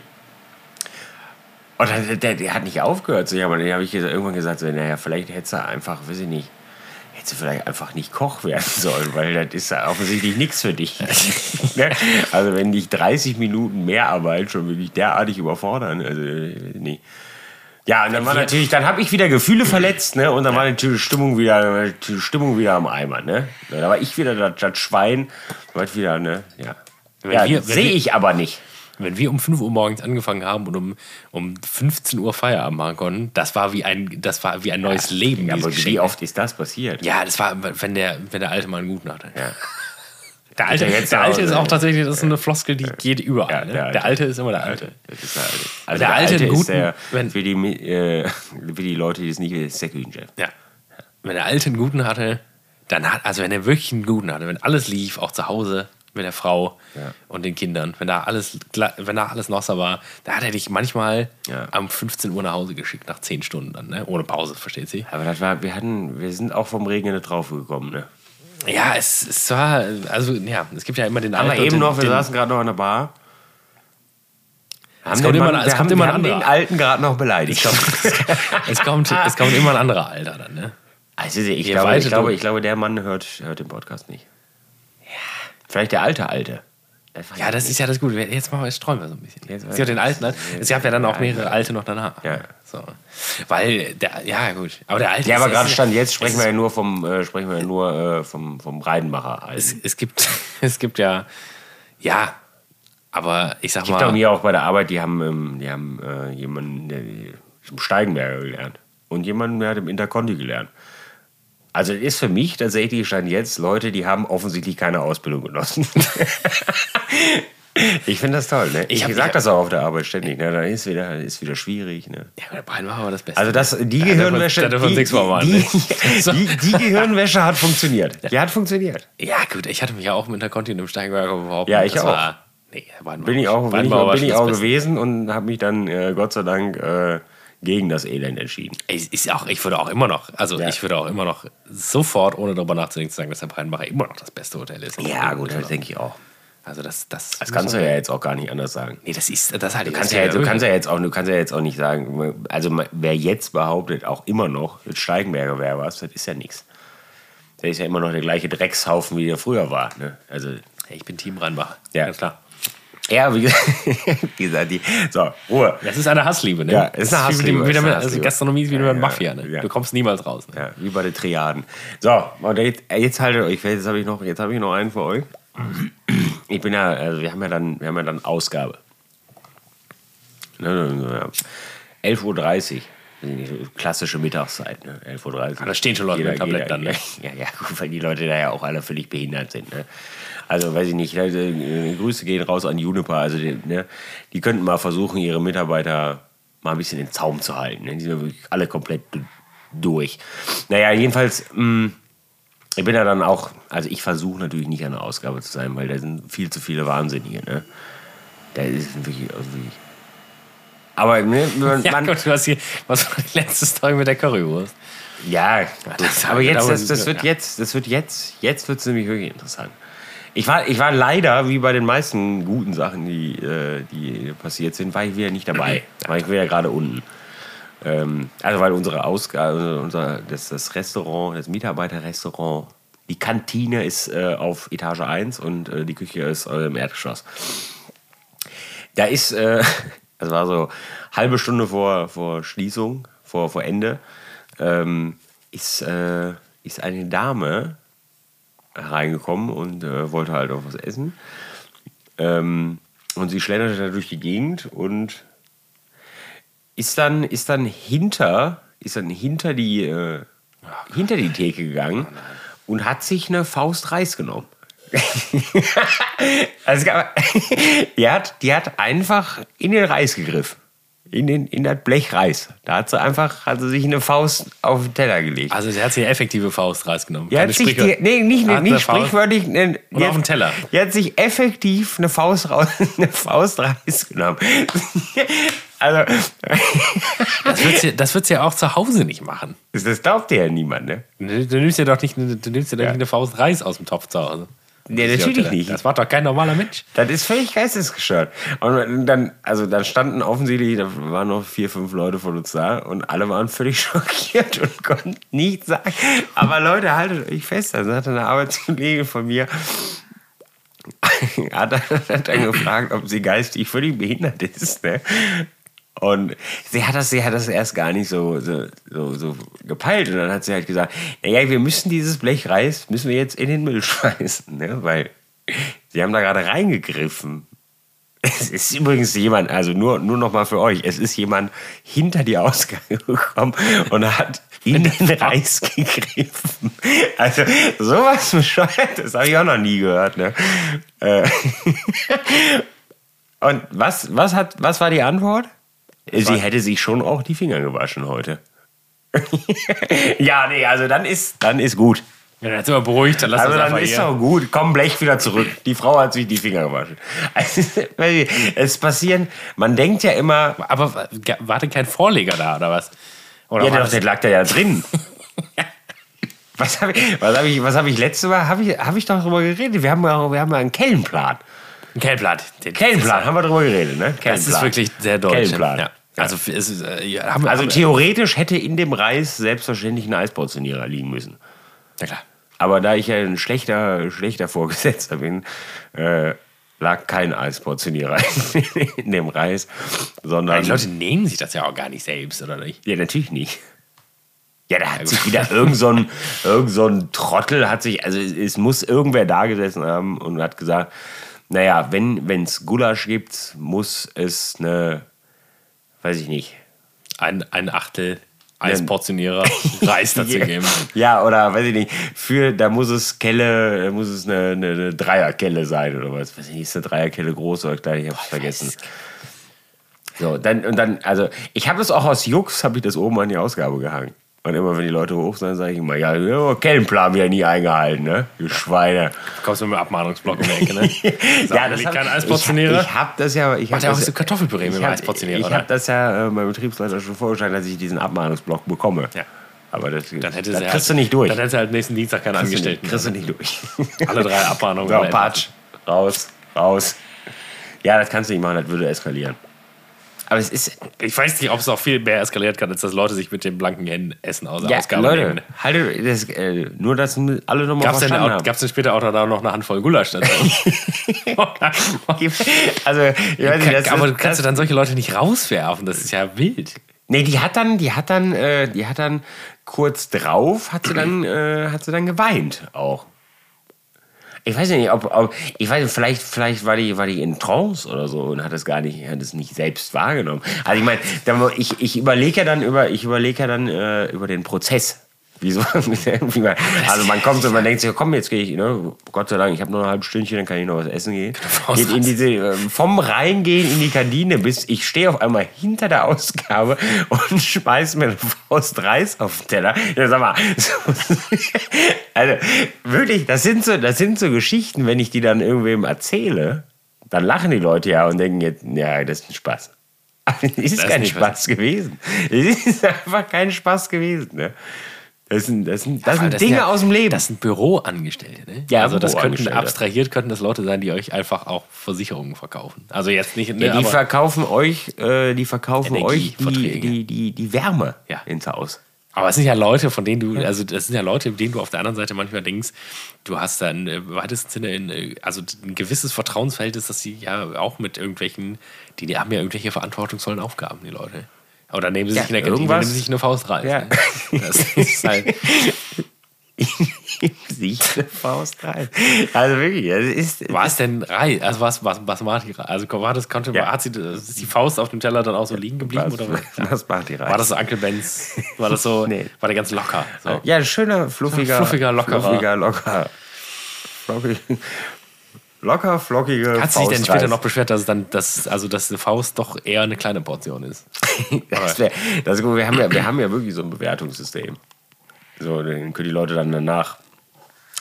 Und der, der, der, hat nicht aufgehört. So, ja, aber dann habe ich irgendwann gesagt, so, naja, vielleicht hätte er einfach, weiß ich nicht, hätte vielleicht einfach nicht Koch werden sollen, weil das ist ja offensichtlich nichts für dich. Ne? also wenn dich 30 Minuten mehr Arbeit schon wirklich derartig überfordern, also nee. Ja, und dann war natürlich, dann habe ich wieder Gefühle verletzt, ne? Und dann war natürlich die Stimmung wieder, die Stimmung wieder am Eimer, ne? Da war ich wieder das, das Schwein, war wieder, ne? Ja. ja Sehe ich aber nicht. Wenn wir um 5 Uhr morgens angefangen haben und um, um 15 Uhr Feierabend machen konnten, das war wie ein, das war wie ein neues Leben. Ja, aber wie oft ist das passiert? Ja, das war, wenn der, wenn der Alte mal einen guten hatte. Ja. Der Alte, Der der Alte ist auch tatsächlich, das ist eine Floskel, die geht überall. Ja, ne? der der, Alte. Alte. ist immer der Alte. Das ist der Alte. der Alte einen ist guten- der, wenn- für, die, äh, für die Leute, die es nicht wissen, ist der Küchenchef. Ja. Wenn der Alte einen guten hatte, dann hat, also wenn er wirklich einen guten hatte, wenn alles lief, auch zu Hause mit der Frau Ja. und den Kindern, wenn da alles, wenn da alles noch so war, da hat er dich manchmal Ja. um 15 Uhr nach Hause geschickt, nach 10 Stunden dann, ne? ohne Pause, versteht sie? Aber das war, wir hatten, wir sind auch vom Regen nicht drauf gekommen, ne? Ja, es, es war, also ja, es gibt ja immer den und eben noch, wir den, saßen gerade noch an der Bar. Haben kommt den immer- Mann- es kommt haben, immer ein haben den anderer. Alten gerade noch beleidigt. es, kommt, es kommt immer ein anderer Alter dann, ne? Also ich, glaube, ich, glaube, ich glaube, der Mann hört, hört den Podcast nicht. Vielleicht der alte Alte. Das Ja, ich das nicht. ist ja das Gute. Jetzt machen wir, jetzt träumen wir so ein bisschen. Jetzt- gab den alten, Al- es gab ja dann auch mehrere alte noch danach. Ja. So. Weil, der, ja gut, aber der alte Ja, aber gerade stand jetzt sprechen wir ja nur vom äh, sprechen wir nur äh, vom vom Reidenmacher. Es, Es gibt, es gibt ja, ja, aber ich sag auch mal, mir auch bei der Arbeit, die haben ähm, die haben äh, jemanden der im Steigenberger gelernt und jemanden der hat im Interconti gelernt. Also es ist für mich tatsächlich stand jetzt Leute, die haben offensichtlich keine Ausbildung genossen. ich finde das toll. Ne? Ich, Ich hab- ich sag ich- das auch auf der Arbeit ständig. Ne? Dann ist wieder ist wieder schwierig. Ne? ja, der Brian war aber das Beste. Also das, die Gehirnwäsche, uns die, die, die, die Gehirnwäsche hat funktioniert. Die hat funktioniert. ja, gut, ich hatte mich ja auch mit der Conti im Steinberger beworben. Ja, ich das auch. War, nee, Bin ich auch, bin ich, war bin ich schon auch gewesen und habe mich dann äh, Gott sei Dank äh, gegen das Elend entschieden. Ey, Ist auch, ich würde auch immer noch, also Ja. ich würde auch immer noch sofort, ohne darüber nachzudenken, sagen, dass der Breinbacher immer noch das beste Hotel ist. Ja, gut, das denke ich auch. Also das, das, Das kannst du ja jetzt auch gar nicht anders sagen. Nee, das ist, das halt Du kannst ja, jetzt- du kannst ja jetzt auch, du kannst ja jetzt auch nicht sagen, also wer jetzt behauptet, auch immer noch, Steigenberger wäre was, das ist ja nichts. Der ist ja immer noch der gleiche Dreckshaufen, wie der früher war. Ne? Also, Ich bin Team Breinbacher. Ja. Ganz klar. Ja, wie gesagt, wie die, so, Ruhe. Das ist eine Hassliebe, ne? Ja, ist eine wie Hassliebe, ist mit, eine also Hassliebe. Gastronomie ist wie mit Ja, ja, Mafia, ne? ja. Du kommst niemals raus. Ne? Ja, wie bei den Triaden. So, und jetzt, jetzt haltet euch jetzt habe ich, noch- jetzt habe ich noch einen für euch. Ich bin ja, also wir haben ja dann, wir haben ja dann Ausgabe. Ne, ja. 11.30 Uhr. Klassische Mittagszeit, ne? 11.30 Uhr. Da stehen schon Leute mit Tablett dann, ne? Ja, ja, gut, weil die Leute da ja auch alle völlig behindert sind. Ne? Also, weiß ich nicht, also, äh, Grüße gehen raus an Juniper. Also, die, ne, die könnten mal versuchen, ihre Mitarbeiter mal ein bisschen in Zaum zu halten. Ne? Die sind ja wirklich alle komplett durch. Naja, jedenfalls, mh, ich bin ja dann auch, also ich versuche natürlich nicht an der Ausgabe zu sein, weil da sind viel zu viele Wahnsinnige. Ne? Da ist wirklich irgendwie. Aber ne, man, Ja, gut, du hast hier, was letzte Story mit der Currywurst? Ja, das- aber jetzt, das, das wird jetzt, das wird jetzt, jetzt wird es nämlich wirklich interessant. Ich war, ich war leider, wie bei den meisten guten Sachen, die, äh, die passiert sind, war ich wieder nicht dabei. Da war ich wieder gerade unten. Ähm, also weil unsere Ausgabe, unser, das, das Restaurant, das Mitarbeiterrestaurant, die Kantine ist äh, auf Etage 1 und äh, die Küche ist im Erdgeschoss. Da ist, äh, das war so halbe Stunde vor, vor Schließung, vor, vor Ende, ähm, ist, äh, ist eine Dame reingekommen und äh, wollte halt auch was essen. Ähm, und sie schlenderte da durch die Gegend und ist dann, ist dann hinter, ist dann hinter die, äh, hinter die Theke gegangen und hat sich eine Faust Reis genommen. also, die, hat, die hat einfach in den Reis gegriffen. In, den, in das Blech Reis. Da hat sie einfach hat sie sich eine Faust auf den Teller gelegt. Also, sie hat sich eine effektive Faust rausgenommen. Die hat sich die, nee, nicht, Hat nicht sprichwörtlich. Ne, Oder auf den Teller. Die hat sich effektiv eine Faust, raus, eine Faust Reis genommen. also, Das wird, sie, das ja auch zu Hause nicht machen. das, das glaubt dir ja niemand, ne? Du, du nimmst ja doch nicht, du nimmst ja doch Ja. nicht eine Faust Reis aus dem Topf zu Hause. Nee, natürlich nicht. Das macht doch kein normaler Mensch. Das ist völlig geistesgestört. Und dann, also dann standen offensichtlich, da waren noch vier, fünf Leute von uns da und alle waren völlig schockiert und konnten nichts sagen. Aber Leute, haltet euch fest, da sagte eine Arbeitskollege von mir, hat, dann- hat dann gefragt, ob sie geistig völlig behindert ist. Ne? Und sie hat, das, sie hat das erst gar nicht so, so, so, so gepeilt. Und dann hat sie halt gesagt, naja, wir müssen dieses Blech Reis, müssen wir jetzt in den Müll schmeißen. Ne? Weil sie haben da gerade reingegriffen. Es ist übrigens jemand, also nur, nur noch mal für euch, es ist jemand hinter die Ausgänge gekommen und hat in den Reis gegriffen. Also sowas bescheuert, das habe ich auch noch nie gehört. Ne? Äh, und was, was, hat, was war die Antwort? Sie hätte sich schon auch die Finger gewaschen heute. ja, nee, also dann ist, dann ist gut. Ja, dann ist aber beruhigt, dann lass Also dann ist hier. doch gut. Komm, Blech wieder zurück. Die Frau hat sich die Finger gewaschen. Also, es passieren, man denkt ja immer, Aber äh, warte kein Vorleger da, oder was? Oder ja, war doch, das- der lag da ja drin. Was habe ich, was hab ich, was hab ich letzte Mal, habe ich, hab ich doch drüber geredet. Wir haben ja wir haben einen Kellenplan. Ein Kellenblatt. Den- Kellenplan, haben wir drüber geredet, ne? Das ist wirklich sehr deutsch. Kellenplan. Ja. Also, ist, äh, ja, haben Also haben theoretisch hätte in dem Reis selbstverständlich ein Eisportionierer liegen müssen. ja, klar. Aber da ich ja ein schlechter, schlechter Vorgesetzter bin, äh, lag kein Eisportionierer in dem Reis, sondern. Die Leute nehmen sich das ja auch gar nicht selbst, oder nicht? Ja, natürlich nicht. Ja, da hat sich wieder irgend so, ein, irgend so ein Trottel, hat sich, also es, es muss irgendwer da gesessen haben und hat gesagt, naja, wenn es Gulasch gibt, muss es eine, weiß ich nicht. Ein, ein Achtel Eisportionierer Reis dazu geben. Ja, oder weiß ich nicht, für, da muss es Kelle, da muss es eine, eine, eine Dreierkelle sein oder was. Weiß ich nicht, ist eine Dreierkelle groß oder klein, ich hab's vergessen. So, dann, und dann, also, ich habe das auch aus Jux, habe ich das oben an die Ausgabe gehangen. Und immer, wenn die Leute hoch sind, sage ich immer, ja, Kellenplan wieder nie eingehalten, ne? Du Schweine. Kommst du mit dem Abmahnungsblock um die Ecke, ne? ja, das kein hab, Eisportionierer. Ich, ich habe das ja. Ich hab Macht ja auch das, so Kartoffelpüree mit ich dem hab- Eisportionierer, Ich oder? habe das ja äh, meinem Betriebsleiter schon vorgeschlagen, dass ich diesen Abmahnungsblock bekomme. Ja. Aber das, Dann hätte das kriegst halt, du nicht durch. Dann hätte sie halt nächsten Dienstag keinen du Angestellten. Kriegst du nicht durch. Alle drei Abmahnungen. So, Patsch. Raus, raus. Ja, das kannst du nicht machen, das würde eskalieren. Aber es ist. Ich weiß nicht, ob es auch viel mehr eskaliert kann, als dass Leute sich mit den blanken Händen Essen aus der Ja, Ausgabe Leute, nehmen. haltet das, äh, nur, dass alle nochmal Gab es denn, verstanden auch- haben. gab's denn später auch da noch eine Handvoll Gulasch dazu? also, ich weiß nicht, das, aber das, kannst du dann solche Leute nicht rauswerfen, das ist ja wild. Nee, die hat dann, die hat dann, äh, die hat dann kurz drauf, hat sie dann, äh, hat sie dann geweint auch. Ich weiß nicht, ob, ob ich weiß nicht, vielleicht, vielleicht war die, war die in Trance oder so und hat es gar nicht, hat es nicht selbst wahrgenommen. Also ich meine, ich, ich überlege ja dann über, ich überlege ja dann äh, über den Prozess. Wieso? Also man kommt und man denkt sich, komm, jetzt gehe ich, ne, Gott sei Dank, ich habe noch ein halbes Stündchen, dann kann ich noch was essen gehen. Geht in diese, äh, vom Reingehen in die Kantine bis ich stehe auf einmal hinter der Ausgabe und schmeiß mir eine Faust Reis auf den Teller. Ja, sag mal, so, also wirklich, das sind so, das sind so Geschichten, wenn ich die dann irgendwem erzähle, dann lachen die Leute ja und denken jetzt, ja, das ist ein Spaß. Aber es ist Das ist kein nicht Spaß gewesen. Es ist einfach kein Spaß gewesen. Ne? Das sind, das sind, das sind das Dinge ja- aus dem Leben. Das sind Büroangestellte, ne? Ja, also das könnten abstrahiert könnten das Leute sein, die euch einfach auch Versicherungen verkaufen. Also jetzt nicht, ne, ja, die verkaufen euch, äh, die verkaufen euch die, die, die, die Wärme Ja. ins Haus. Aber es sind ja Leute, von denen du, also das sind ja Leute, mit denen du auf der anderen Seite manchmal denkst, du hast da im äh, weitesten Sinne in, äh, also ein gewisses Vertrauensverhältnis, dass sie ja auch mit irgendwelchen, die, die haben ja irgendwelche verantwortungsvollen Aufgaben, die Leute. Oder nehmen sie Ja, sich in der Kantine, nehmen sie sich eine Faust rein. Ja. Das ist halt, Sich eine Faust rein. Also wirklich, es ist. war es denn Reis? Also was, was, was war die Reis? Also war das, konnte, Ja. hat sie, ist die Faust auf dem Teller dann auch so liegen geblieben? Was, oder? was macht die Reis? War das so Uncle Ben's? War das so, Nee. war der ganz locker? So. Ja, ein schöner, fluffiger, Fluffiger, lockerer. fluffiger, locker. Flockig, locker, flockige Hat sie sich denn später noch beschwert, dass es dann, dass, also dass eine Faust doch eher eine kleine Portion ist? Das wär, das ist gut. Wir haben, ja, wir haben ja wirklich so ein Bewertungssystem. So, dann können die Leute dann danach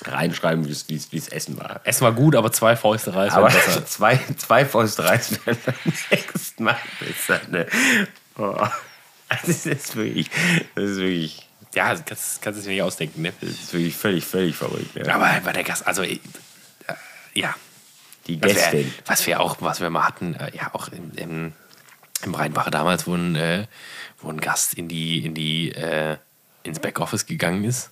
reinschreiben, wie es- Essen war. Essen war gut, aber zwei Fäuste Reis Aber wären besser. zwei, zwei Faust Reis werden beim nächsten Mal besser. Ne? Oh. Das ist wirklich, das ist wirklich, Ja, das kannst, kannst du dir nicht ausdenken, ne? das ist wirklich völlig, völlig verrückt. Ne? Aber bei der Gast, also äh, ja, Die was wir, was wir auch, was wir mal hatten, äh, ja auch im, im, im Rheinbacher damals, wo ein, äh, wo ein Gast in die, in die, äh, ins Backoffice gegangen ist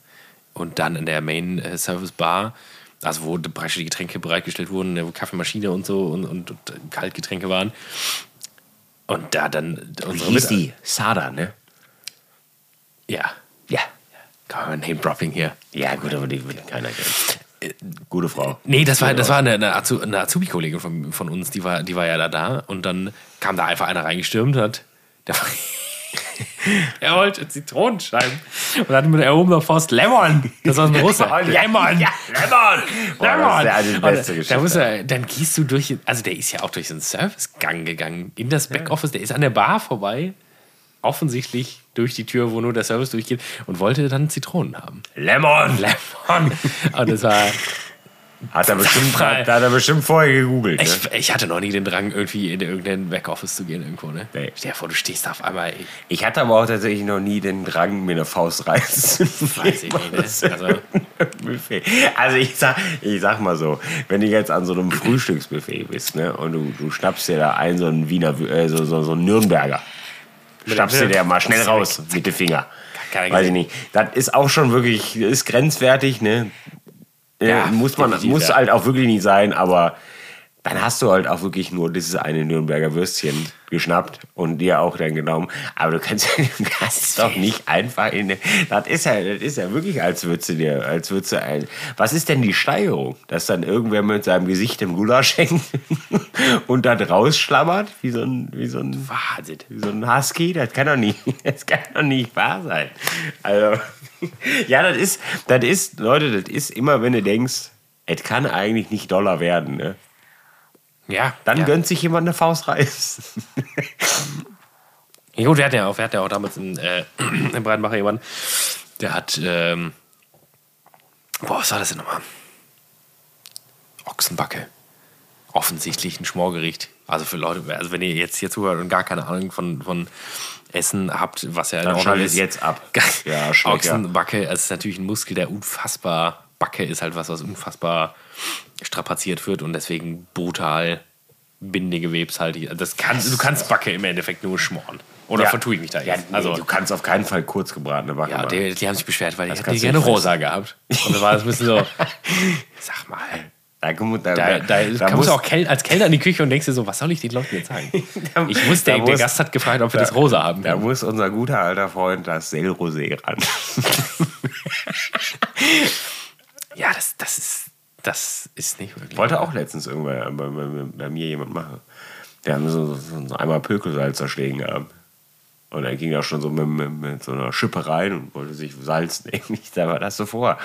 und dann in der Main äh, Service Bar, also wo praktisch die Getränke bereitgestellt wurden, äh, wo Kaffeemaschine und so und, und, und Kaltgetränke waren. Und da dann Wie unsere hieß Mit- die? Sada, ne? Ja, Ja. Name-Dropping hier. Ja, gut, aber die will keiner kennen. Gute Frau. Nee, das war, das war eine, eine, Azu, eine Azubi-Kollegin von, von uns, die war, die war ja da da und dann kam da einfach einer reingestürmt hat. Der er wollte Zitronenscheiben und hat mit erhobener Faust Lemon. Das war ein Russe. Lemon. Ja, Lemon. Boah, das ist ja die beste Und Geschichte. Da muss er, dann gehst du durch, also der ist ja auch durch einen Servicegang gegangen, in das Backoffice, der ist an der Bar vorbei, offensichtlich durch die Tür, wo nur der Service durchgeht und wollte dann Zitronen haben. Lemon. Lemon. Und das war, Hat er bestimmt, hat, hat er bestimmt vorher gegoogelt. Ne? ich, ich hatte noch nie den Drang, irgendwie in irgendein Backoffice zu gehen irgendwo, ne? Nee. Stell dir vor, du stehst da auf einmal, ey, Ich hatte aber auch tatsächlich noch nie den Drang, mir eine Faust reißen. weiß ich nicht, ne? Also. Also ich sag, ich sag mal so, wenn du jetzt an so einem Frühstücksbuffet bist, ne, und du, du schnappst dir da einen so einen Wiener, äh, so, so, so einen Nürnberger, schnappst dir der mal schnell raus mit den Finger. Weiß ich nicht. Das ist auch schon wirklich, ist grenzwertig, ne? Äh, Ja, muss man, muss halt auch wirklich nicht sein, aber dann hast du halt auch wirklich nur dieses eine Nürnberger Würstchen geschnappt und dir auch dann genommen. Aber du kannst, du kannst doch nicht einfach in den- das ist ja, das ist ja wirklich, als würdest du dir, als würdest du ein, was ist denn die Steigerung? Dass dann irgendwer mit seinem Gesicht im Gulasch hängt und dann rausschlammert, wie so ein, wie so ein, Wahnsinn. wie so ein Husky? Das kann doch nicht, das kann doch nicht wahr sein. Also, ja, das ist, das ist, Leute, das ist immer, wenn du denkst, es kann eigentlich nicht doller werden, ne? Ja, Dann ja. gönnt sich jemand eine Faust Reis. Ja, gut, wir hatten ja auch, wir hatten ja auch damals in, äh, in Breitenbach jemanden, der hat, ähm, boah, was war das denn nochmal? Ochsenbacke. Offensichtlich ein Schmorgericht. Also für Leute, also wenn ihr jetzt hier zuhört und gar keine Ahnung von, von Essen habt, was ja in Dann Ordnung ist. jetzt ab. Ja. Ochsenbacke, es ist natürlich ein Muskel, der unfassbar, Backe ist halt was, was unfassbar strapaziert wird und deswegen brutal bindegewebshaltig. Das kann, du kannst Backe im Endeffekt nur schmoren. Oder Ja. vertue ich mich da Ja, jetzt? nee, also, du kannst auf keinen Fall kurz gebratene Backe ja, machen. die, die haben sich beschwert, weil ich Das hätte die kannst gerne rosa gehabt. Und da war das ein bisschen so, sag mal, Da, da, da, da, kommst du auch als Kellner in die Küche und denkst dir so, was soll ich den Leuten jetzt sagen? Ich wusste, der muss- Gast hat gefragt, ob wir das rosa haben Da muss unser guter alter Freund das Selrosé ran. Ja, das, das, ist, das ist nicht wirklich. Wollte auch letztens irgendwann bei, bei, bei mir jemand machen. Der haben so, so, so einmal Pökelsalz da stehen gehabt. Und er ging ja schon so mit, mit, mit so einer Schippe rein und wollte sich Salz nehmen. Ich sag, was hast du vor?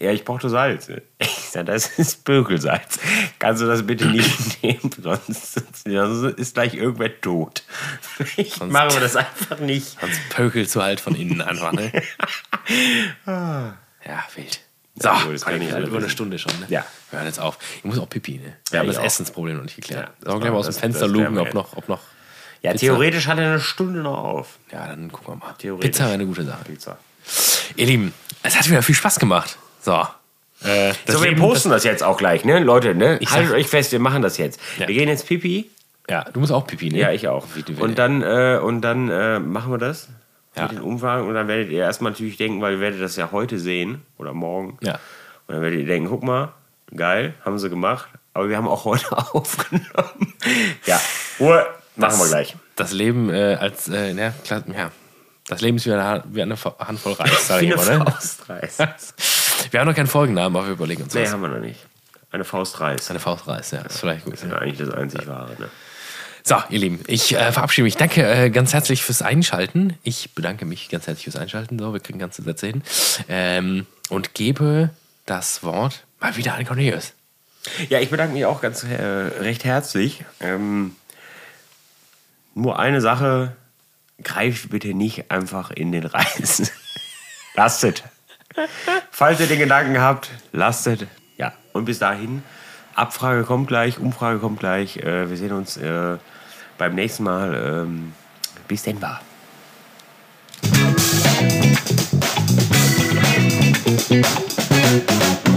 Ja, ich brauchte Salz. Ich sag, das ist Pökelsalz. Kannst du das bitte nicht nehmen? Sonst, sonst ist gleich irgendwer tot. Ich Sonst- mache das einfach nicht. Sonst pökelst du halt von innen einfach, ne? ja, wild. So, Ja, das kann ich über alle eine wissen. Stunde schon, ne? Ja. Wir hören jetzt auf. Ich muss auch pipi, ne? Wir Ja, haben das auch. Essensproblem noch nicht geklärt. Ja, Sollen wir gleich mal aus dem das- Fenster das lugen, ob noch, ob noch. Ja, Pizza? theoretisch hat er eine Stunde noch auf. Ja, dann gucken wir mal. Theoretisch. Pizza wäre eine gute Sache. Pizza. Ihr Lieben, es hat wieder viel Spaß gemacht. So. Äh, das So, wir posten das, jetzt auch gleich, ne? Leute, ne? Ich Haltet sag- euch fest, wir machen das jetzt. Ja. Wir gehen jetzt Pipi. Ja, du musst auch pipi, ne? Ja, ich auch. Und dann, äh, und dann äh, machen wir das Ja. mit den Umfragen. Und dann werdet ihr erstmal natürlich denken, weil ihr werdet das ja heute sehen oder morgen. Ja. Und dann werdet ihr denken, guck mal, geil, haben sie gemacht. Aber wir haben auch heute aufgenommen. ja, Ruhe, machen wir gleich. Das Leben äh, als, äh, ja, klar, ja. Das Leben ist wie eine, wie eine Handvoll Reis, sag ich eine ne? Faustreis. Wir haben noch keinen Folgennamen, aber wir überlegen uns nee, was. haben wir noch nicht. Eine Faustreis. Eine Faustreis, ja, ist vielleicht gut. Das ist ja eigentlich das einzig Wahre, ne? So, ihr Lieben, ich äh, verabschiede mich. Danke äh, ganz herzlich fürs Einschalten. Ich bedanke mich ganz herzlich fürs Einschalten. So, wir kriegen ganze Sätze hin. Ähm, und gebe das Wort mal wieder an Cornelius. Ja, ich bedanke mich auch ganz äh, recht herzlich. Ähm, nur eine Sache, greift bitte nicht einfach in den Reis. lastet. Falls ihr den Gedanken habt, lastet. Ja, und bis dahin, Abfrage kommt gleich, Umfrage kommt gleich. Äh, wir sehen uns äh, beim nächsten Mal. Ähm, bis denn war. Thank